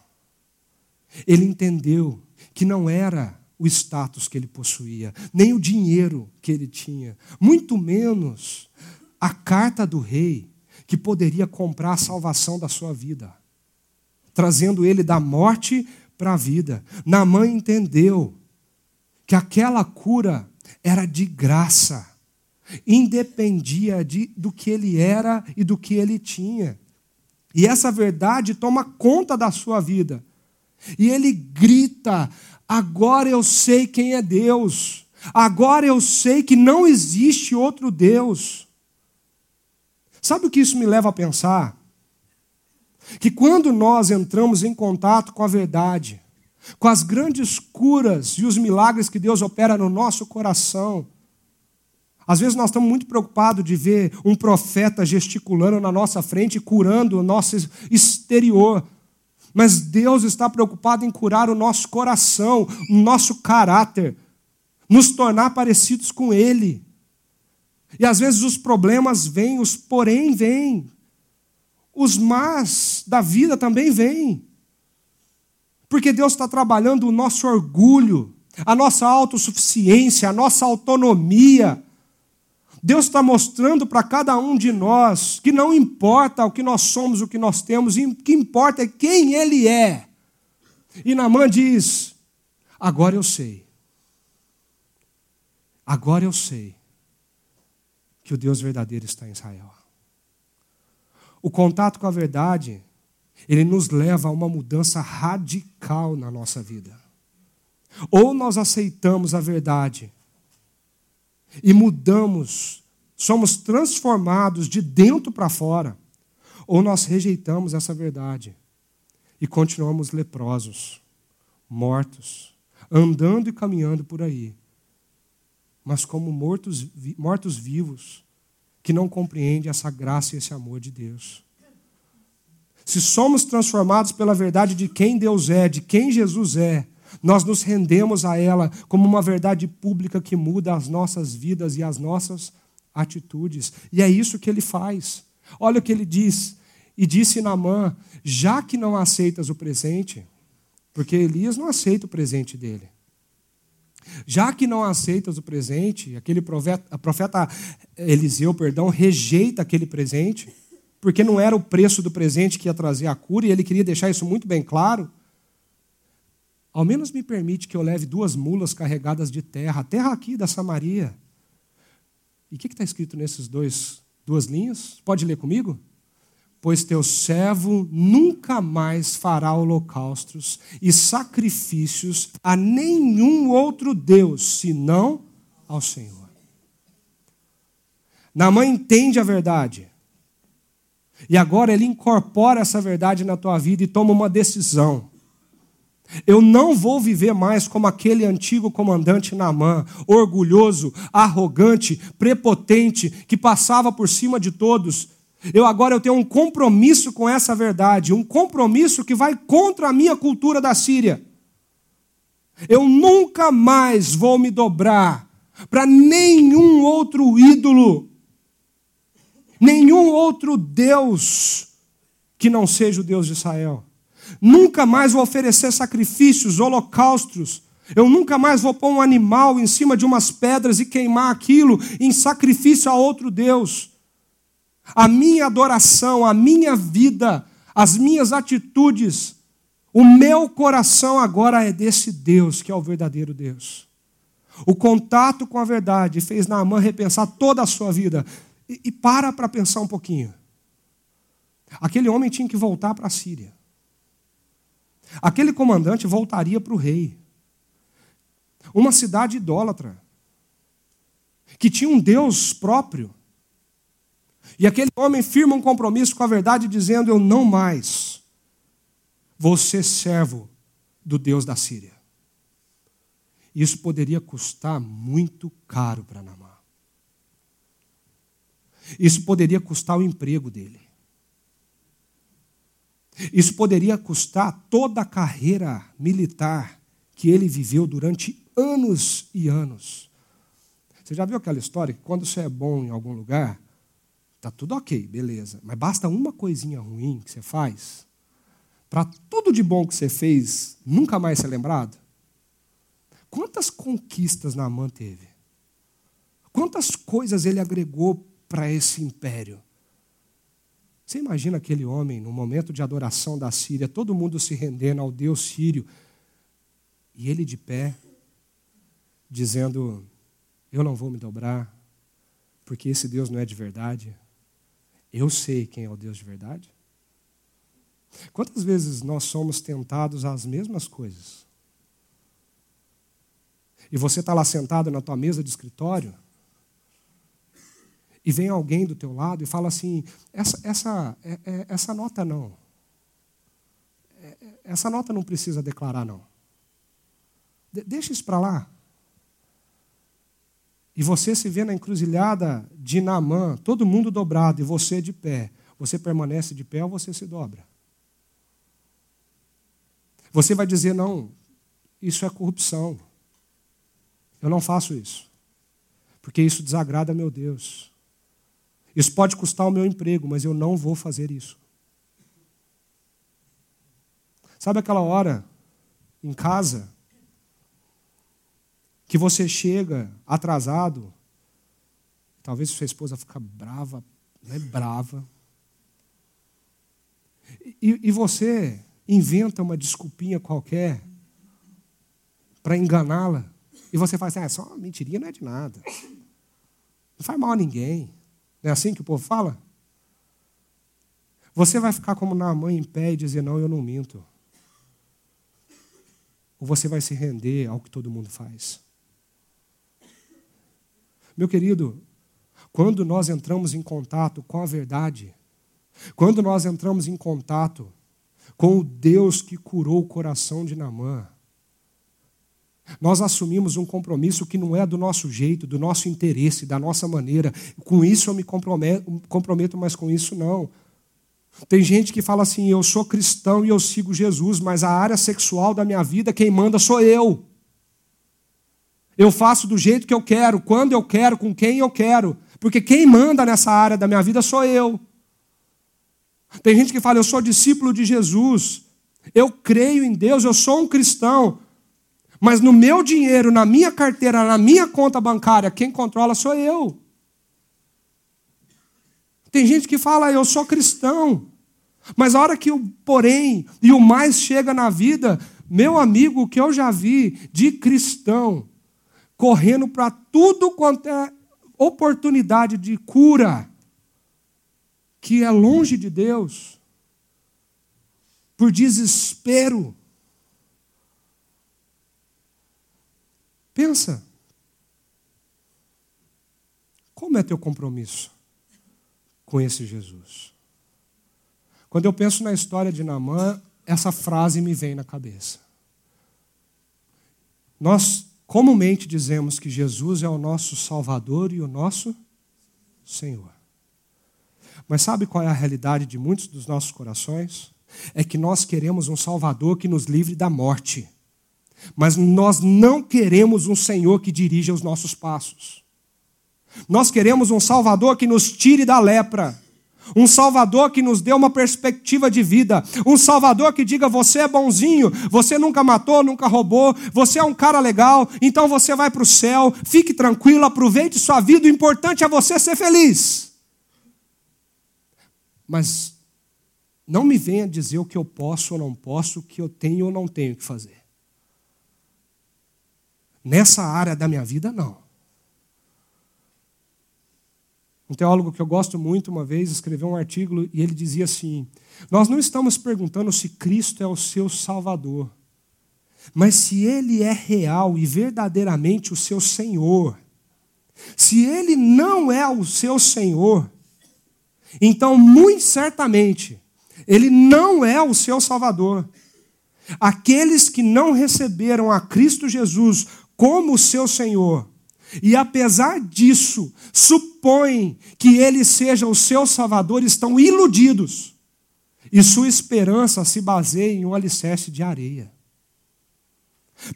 Ele entendeu que não era o status que ele possuía, nem o dinheiro que ele tinha, muito menos a carta do rei que poderia comprar a salvação da sua vida trazendo ele da morte para a vida. Naamã entendeu que aquela cura era de graça, independia de, do que ele era e do que ele tinha. E essa verdade toma conta da sua vida. E ele grita: agora eu sei quem é Deus, agora eu sei que não existe outro Deus. Sabe o que isso me leva a pensar? Que quando nós entramos em contato com a verdade, com as grandes curas e os milagres que Deus opera no nosso coração, às vezes nós estamos muito preocupados de ver um profeta gesticulando na nossa frente, curando o nosso exterior. Mas Deus está preocupado em curar o nosso coração, o nosso caráter, nos tornar parecidos com Ele. E às vezes os problemas vêm, os porém vêm, os más da vida também vêm. Porque Deus está trabalhando o nosso orgulho, a nossa autossuficiência, a nossa autonomia. Deus está mostrando para cada um de nós que não importa o que nós somos, o que nós temos, o que importa é quem Ele é. E Namã diz: Agora eu sei. Agora eu sei que o Deus verdadeiro está em Israel. O contato com a verdade, ele nos leva a uma mudança radical na nossa vida. Ou nós aceitamos a verdade e mudamos, somos transformados de dentro para fora, ou nós rejeitamos essa verdade e continuamos leprosos, mortos, andando e caminhando por aí, mas como mortos, mortos vivos, que não compreendem essa graça e esse amor de Deus. Se somos transformados pela verdade de quem Deus é, de quem Jesus é, nós nos rendemos a ela como uma verdade pública que muda as nossas vidas e as nossas atitudes. E é isso que ele faz. Olha o que ele diz. E disse Naamã: já que não aceitas o presente, porque Elias não aceita o presente dele. Já que não aceitas o presente, aquele profeta, profeta Eliseu, perdão, rejeita aquele presente, porque não era o preço do presente que ia trazer a cura, e ele queria deixar isso muito bem claro. Ao menos me permite que eu leve duas mulas carregadas de terra, a terra aqui da Samaria. E o que está escrito nesses dois duas linhas? Pode ler comigo? Pois teu servo nunca mais fará holocaustos e sacrifícios a nenhum outro Deus, senão ao Senhor. Naamã entende a verdade. E agora ele incorpora essa verdade na tua vida e toma uma decisão. Eu não vou viver mais como aquele antigo comandante Naamã, orgulhoso, arrogante, prepotente, que passava por cima de todos eu agora eu tenho um compromisso com essa verdade, um compromisso que vai contra a minha cultura da Síria. Eu nunca mais vou me dobrar para nenhum outro ídolo, nenhum outro Deus que não seja o Deus de Israel. Nunca mais vou oferecer sacrifícios, holocaustos. Eu nunca mais vou pôr um animal em cima de umas pedras e queimar aquilo em sacrifício a outro Deus. A minha adoração, a minha vida, as minhas atitudes, o meu coração agora é desse Deus, que é o verdadeiro Deus. O contato com a verdade fez Naamã repensar toda a sua vida. E, e para para pensar um pouquinho. Aquele homem tinha que voltar para a Síria. Aquele comandante voltaria para o rei. Uma cidade idólatra, que tinha um Deus próprio. E aquele homem firma um compromisso com a verdade, dizendo: Eu não mais vou ser servo do Deus da Síria. Isso poderia custar muito caro para Namã. Isso poderia custar o emprego dele. Isso poderia custar toda a carreira militar que ele viveu durante anos e anos. Você já viu aquela história que quando você é bom em algum lugar, Está tudo ok, beleza. Mas basta uma coisinha ruim que você faz para tudo de bom que você fez nunca mais ser lembrado? Quantas conquistas Naamã teve? Quantas coisas ele agregou para esse império? Você imagina aquele homem, no momento de adoração da Síria, todo mundo se rendendo ao Deus sírio, e ele de pé, dizendo: Eu não vou me dobrar, porque esse Deus não é de verdade. Eu sei quem é o Deus de verdade. Quantas vezes nós somos tentados às mesmas coisas? E você está lá sentado na tua mesa de escritório, e vem alguém do teu lado e fala assim: essa, essa, é, é, essa nota não. É, é essa nota não precisa declarar, não. De, deixa isso para lá e você se vê na encruzilhada de Naamã, todo mundo dobrado e você de pé, você permanece de pé ou você se dobra? Você vai dizer: não, isso é corrupção. Eu não faço isso, porque isso desagrada meu Deus. Isso pode custar o meu emprego, mas eu não vou fazer isso. Sabe aquela hora em casa que você chega atrasado, talvez sua esposa fica brava, né, brava, e, e você inventa uma desculpinha qualquer para enganá-la, e você faz assim, ah, só uma mentirinha não é de nada. Não faz mal a ninguém. Não é assim que o povo fala? Você vai ficar como na mãe em pé e dizer, não, eu não minto. Ou você vai se render ao que todo mundo faz? Meu querido, quando nós entramos em contato com a verdade, quando nós entramos em contato com o Deus que curou o coração de Namã, Nós assumimos um compromisso que não é do nosso jeito, do nosso interesse, da nossa maneira. Com isso eu me comprometo, mas com isso não. Tem gente que fala assim: eu sou cristão e eu sigo Jesus, mas a área sexual da minha vida, quem manda sou eu. Eu faço do jeito que eu quero, quando eu quero, com quem eu quero, porque quem manda nessa área da minha vida sou eu. Tem gente que fala: eu sou discípulo de Jesus, eu creio em Deus, eu sou um cristão, mas no meu dinheiro, na minha carteira, na minha conta bancária, quem controla sou eu. Tem gente que fala, eu sou cristão. Mas a hora que o porém e o mais chega na vida, meu amigo, o que eu já vi de cristão correndo para tudo quanto é oportunidade de cura, que é longe de Deus, por desespero. Pensa. Como é teu compromisso com esse Jesus? Quando eu penso na história de Naamã, essa frase me vem na cabeça. Nós comumente dizemos que Jesus é o nosso Salvador e o nosso Senhor. Mas sabe qual é a realidade de muitos dos nossos corações? É que nós queremos um Salvador que nos livre da morte. Mas nós não queremos um Senhor que dirija os nossos passos. Nós queremos um Salvador que nos tire da lepra. Um Salvador que nos dê uma perspectiva de vida. Um Salvador que diga: você é bonzinho, você nunca matou, nunca roubou, você é um cara legal, então você vai para o céu, fique tranquilo, aproveite sua vida. O importante é você ser feliz. Mas não me venha dizer o que eu posso ou não posso, o que eu tenho ou não tenho que fazer. Nessa área da minha vida, não. Um teólogo que eu gosto muito, uma vez, escreveu um artigo e ele dizia assim: Nós não estamos perguntando se Cristo é o seu Salvador, mas se Ele é real e verdadeiramente o seu Senhor. Se Ele não é o seu Senhor, então, muito certamente, Ele não é o seu Salvador. Aqueles que não receberam a Cristo Jesus como seu Senhor, e apesar disso, supõem que ele seja o seu Salvador, estão iludidos, e sua esperança se baseia em um alicerce de areia.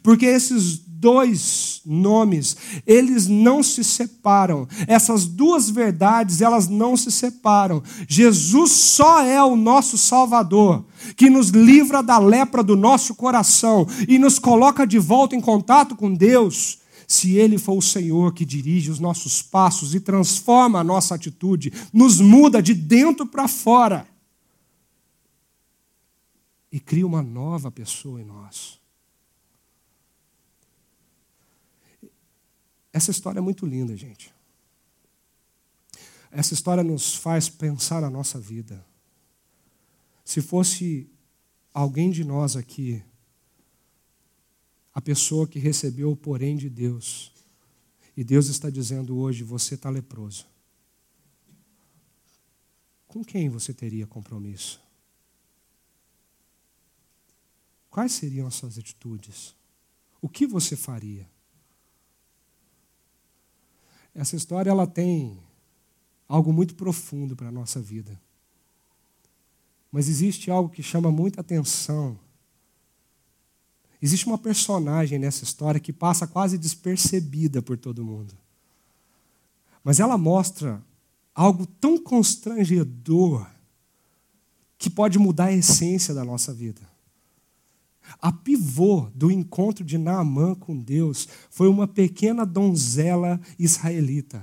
Porque esses dois nomes, eles não se separam. Essas duas verdades, elas não se separam. Jesus só é o nosso Salvador, que nos livra da lepra do nosso coração e nos coloca de volta em contato com Deus. Se Ele for o Senhor que dirige os nossos passos e transforma a nossa atitude, nos muda de dentro para fora e cria uma nova pessoa em nós. Essa história é muito linda, gente. Essa história nos faz pensar na nossa vida. Se fosse alguém de nós aqui, a pessoa que recebeu o porém de Deus, e Deus está dizendo hoje: você está leproso. Com quem você teria compromisso? Quais seriam as suas atitudes? O que você faria? Essa história ela tem algo muito profundo para a nossa vida. Mas existe algo que chama muita atenção. Existe uma personagem nessa história que passa quase despercebida por todo mundo. Mas ela mostra algo tão constrangedor que pode mudar a essência da nossa vida. A pivô do encontro de Naamã com Deus foi uma pequena donzela israelita.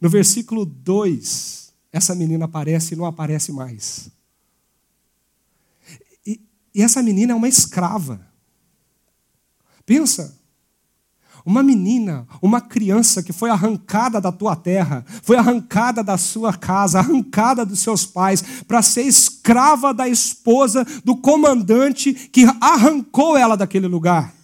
No versículo 2, essa menina aparece e não aparece mais. E, essa menina é uma escrava. Pensa, uma menina, uma criança que foi arrancada da tua terra, foi arrancada da sua casa, arrancada dos seus pais, para ser escrava da esposa do comandante que arrancou ela daquele lugar.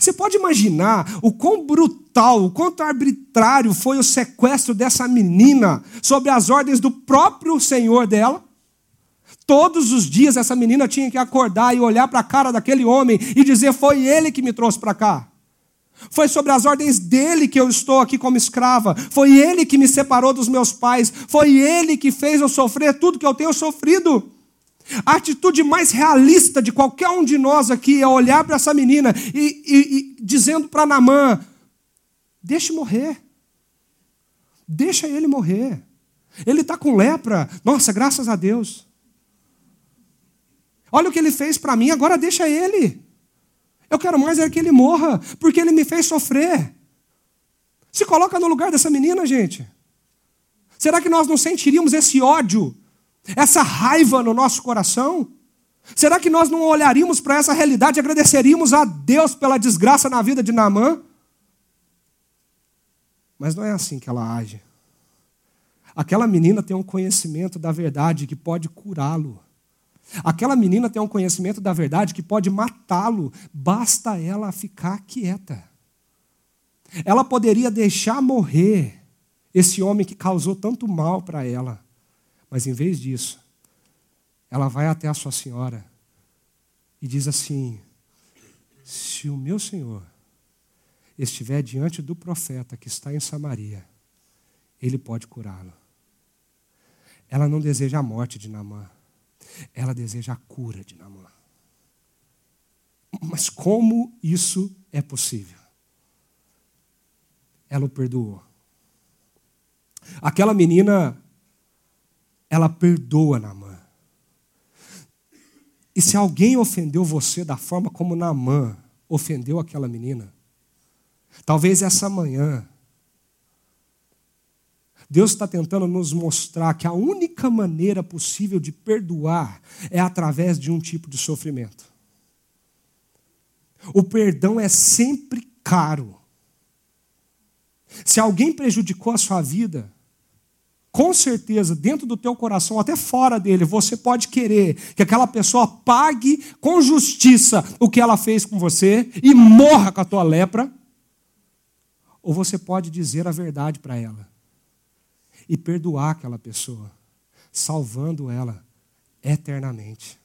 Você pode imaginar o quão brutal, o quanto arbitrário foi o sequestro dessa menina sob as ordens do próprio senhor dela? Todos os dias essa menina tinha que acordar e olhar para a cara daquele homem e dizer: Foi ele que me trouxe para cá. Foi sobre as ordens dele que eu estou aqui como escrava. Foi ele que me separou dos meus pais. Foi ele que fez eu sofrer tudo que eu tenho sofrido. A atitude mais realista de qualquer um de nós aqui é olhar para essa menina e, e, e dizendo para Namã: Deixe morrer. Deixa ele morrer. Ele está com lepra. Nossa, graças a Deus. Olha o que ele fez para mim, agora deixa ele. Eu quero mais é que ele morra, porque ele me fez sofrer. Se coloca no lugar dessa menina, gente. Será que nós não sentiríamos esse ódio, essa raiva no nosso coração? Será que nós não olharíamos para essa realidade e agradeceríamos a Deus pela desgraça na vida de Naamã? Mas não é assim que ela age. Aquela menina tem um conhecimento da verdade que pode curá-lo. Aquela menina tem um conhecimento da verdade que pode matá-lo, basta ela ficar quieta. Ela poderia deixar morrer esse homem que causou tanto mal para ela, mas em vez disso, ela vai até a sua senhora e diz assim: Se o meu senhor estiver diante do profeta que está em Samaria, ele pode curá-lo. Ela não deseja a morte de Naamã. Ela deseja a cura de Naamã. Mas como isso é possível? Ela o perdoou. Aquela menina, ela perdoa Naamã. E se alguém ofendeu você da forma como Naamã ofendeu aquela menina, talvez essa manhã Deus está tentando nos mostrar que a única maneira possível de perdoar é através de um tipo de sofrimento. O perdão é sempre caro. Se alguém prejudicou a sua vida, com certeza, dentro do teu coração, até fora dele, você pode querer que aquela pessoa pague com justiça o que ela fez com você e morra com a tua lepra. Ou você pode dizer a verdade para ela e perdoar aquela pessoa, salvando ela eternamente.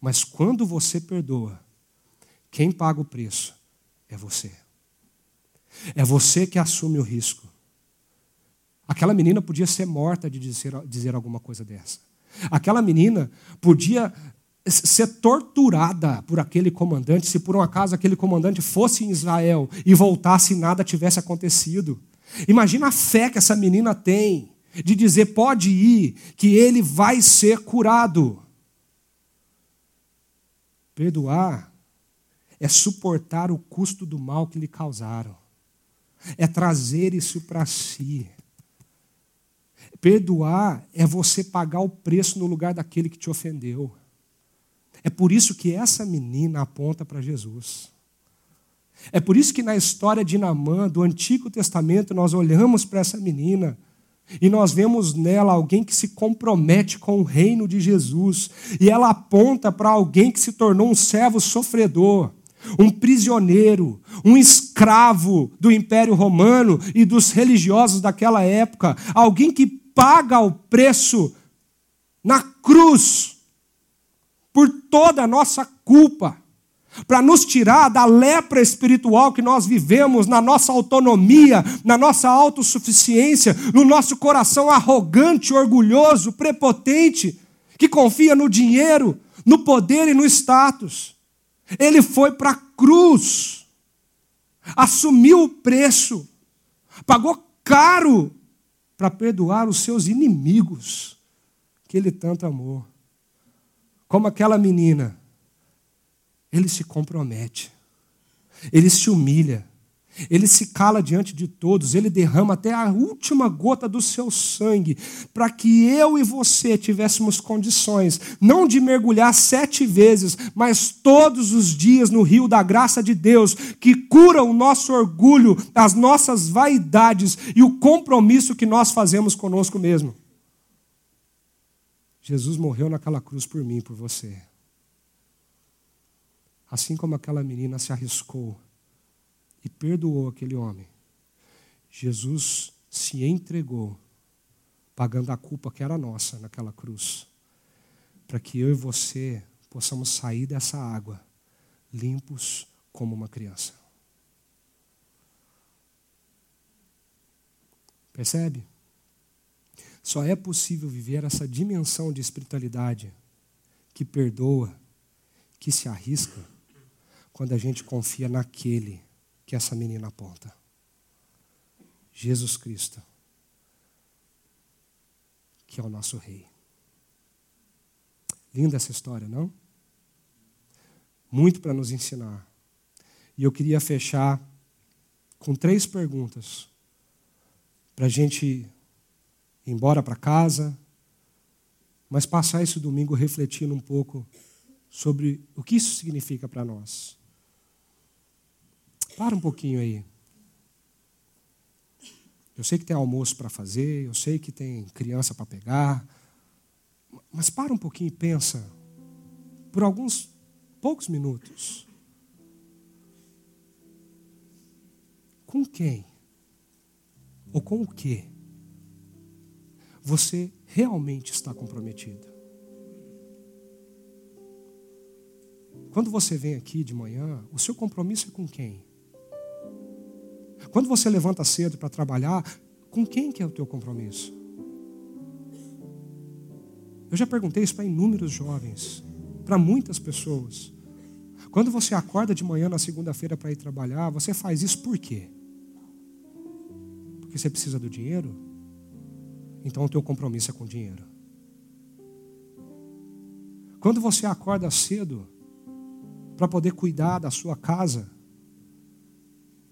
Mas quando você perdoa, quem paga o preço é você. É você que assume o risco. Aquela menina podia ser morta de dizer, dizer alguma coisa dessa. Aquela menina podia ser torturada por aquele comandante se por um acaso aquele comandante fosse em Israel e voltasse e nada tivesse acontecido. Imagina a fé que essa menina tem de dizer: pode ir, que ele vai ser curado. Perdoar é suportar o custo do mal que lhe causaram, é trazer isso para si. Perdoar é você pagar o preço no lugar daquele que te ofendeu. É por isso que essa menina aponta para Jesus. É por isso que na história de Namã, do Antigo Testamento, nós olhamos para essa menina e nós vemos nela alguém que se compromete com o reino de Jesus. E ela aponta para alguém que se tornou um servo sofredor, um prisioneiro, um escravo do Império Romano e dos religiosos daquela época. Alguém que paga o preço na cruz por toda a nossa culpa para nos tirar da lepra espiritual que nós vivemos, na nossa autonomia, na nossa autossuficiência, no nosso coração arrogante, orgulhoso, prepotente, que confia no dinheiro, no poder e no status. Ele foi para a cruz, assumiu o preço, pagou caro para perdoar os seus inimigos, que ele tanto amou. Como aquela menina ele se compromete, ele se humilha, ele se cala diante de todos, ele derrama até a última gota do seu sangue, para que eu e você tivéssemos condições, não de mergulhar sete vezes, mas todos os dias no rio da graça de Deus, que cura o nosso orgulho, as nossas vaidades e o compromisso que nós fazemos conosco mesmo. Jesus morreu naquela cruz por mim, por você. Assim como aquela menina se arriscou e perdoou aquele homem, Jesus se entregou, pagando a culpa que era nossa naquela cruz, para que eu e você possamos sair dessa água limpos como uma criança. Percebe? Só é possível viver essa dimensão de espiritualidade que perdoa, que se arrisca, quando a gente confia naquele que essa menina aponta. Jesus Cristo, que é o nosso Rei. Linda essa história, não? Muito para nos ensinar. E eu queria fechar com três perguntas para a gente ir embora para casa, mas passar esse domingo refletindo um pouco sobre o que isso significa para nós. Para um pouquinho aí. Eu sei que tem almoço para fazer, eu sei que tem criança para pegar, mas para um pouquinho e pensa, por alguns poucos minutos. Com quem? Ou com o que? Você realmente está comprometido? Quando você vem aqui de manhã, o seu compromisso é com quem? Quando você levanta cedo para trabalhar, com quem que é o teu compromisso? Eu já perguntei isso para inúmeros jovens, para muitas pessoas. Quando você acorda de manhã na segunda-feira para ir trabalhar, você faz isso por quê? Porque você precisa do dinheiro? Então o teu compromisso é com o dinheiro. Quando você acorda cedo para poder cuidar da sua casa,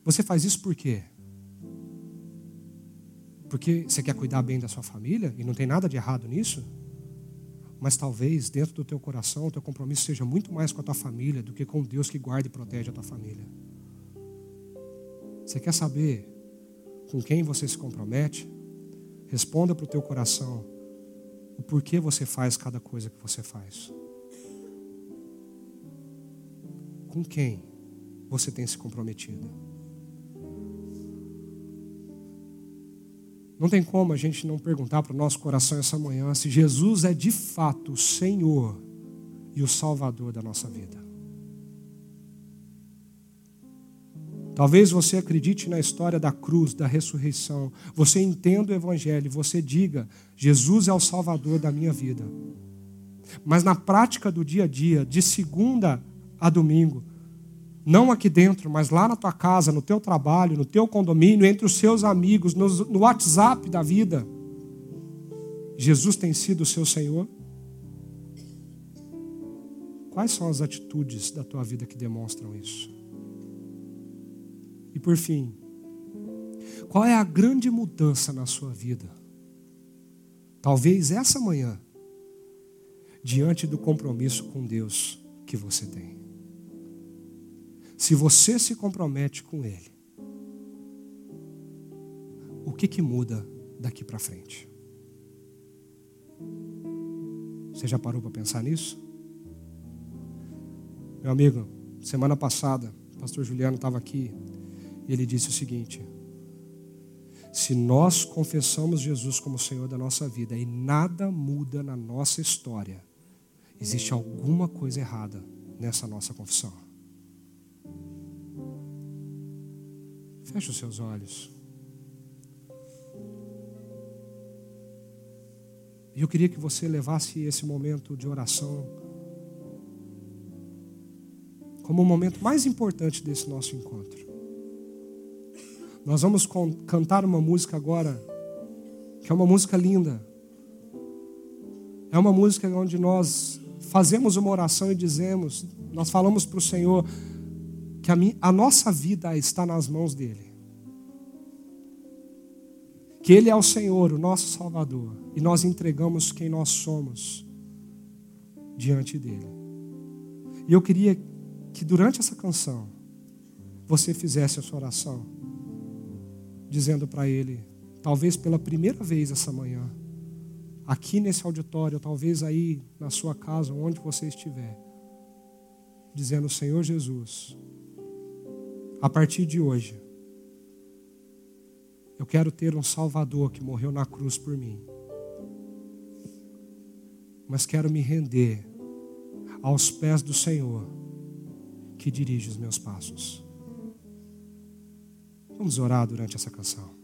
você faz isso por quê? Porque você quer cuidar bem da sua família e não tem nada de errado nisso? Mas talvez dentro do teu coração o teu compromisso seja muito mais com a tua família do que com Deus que guarda e protege a tua família. Você quer saber com quem você se compromete? Responda para o teu coração o porquê você faz cada coisa que você faz. Com quem você tem se comprometido? Não tem como a gente não perguntar para o nosso coração essa manhã se Jesus é de fato o Senhor e o Salvador da nossa vida. Talvez você acredite na história da cruz, da ressurreição. Você entenda o Evangelho, você diga: Jesus é o Salvador da minha vida. Mas na prática do dia a dia, de segunda a domingo, não aqui dentro, mas lá na tua casa, no teu trabalho, no teu condomínio, entre os seus amigos, no, no WhatsApp da vida. Jesus tem sido o seu Senhor? Quais são as atitudes da tua vida que demonstram isso? E por fim, qual é a grande mudança na sua vida? Talvez essa manhã, diante do compromisso com Deus que você tem. Se você se compromete com Ele, o que, que muda daqui para frente? Você já parou para pensar nisso? Meu amigo, semana passada, o pastor Juliano estava aqui e ele disse o seguinte: se nós confessamos Jesus como Senhor da nossa vida e nada muda na nossa história, existe alguma coisa errada nessa nossa confissão. Feche os seus olhos. E eu queria que você levasse esse momento de oração como o momento mais importante desse nosso encontro. Nós vamos cantar uma música agora, que é uma música linda. É uma música onde nós fazemos uma oração e dizemos, nós falamos para o Senhor, que a, minha, a nossa vida está nas mãos dEle. Que Ele é o Senhor, o nosso Salvador, e nós entregamos quem nós somos diante dEle. E eu queria que durante essa canção você fizesse a sua oração, dizendo para Ele, talvez pela primeira vez essa manhã, aqui nesse auditório, talvez aí na sua casa, onde você estiver, dizendo: Senhor Jesus, a partir de hoje, eu quero ter um Salvador que morreu na cruz por mim. mas quero me render aos pés do Senhor que dirige os meus passos. Vamos orar durante essa canção.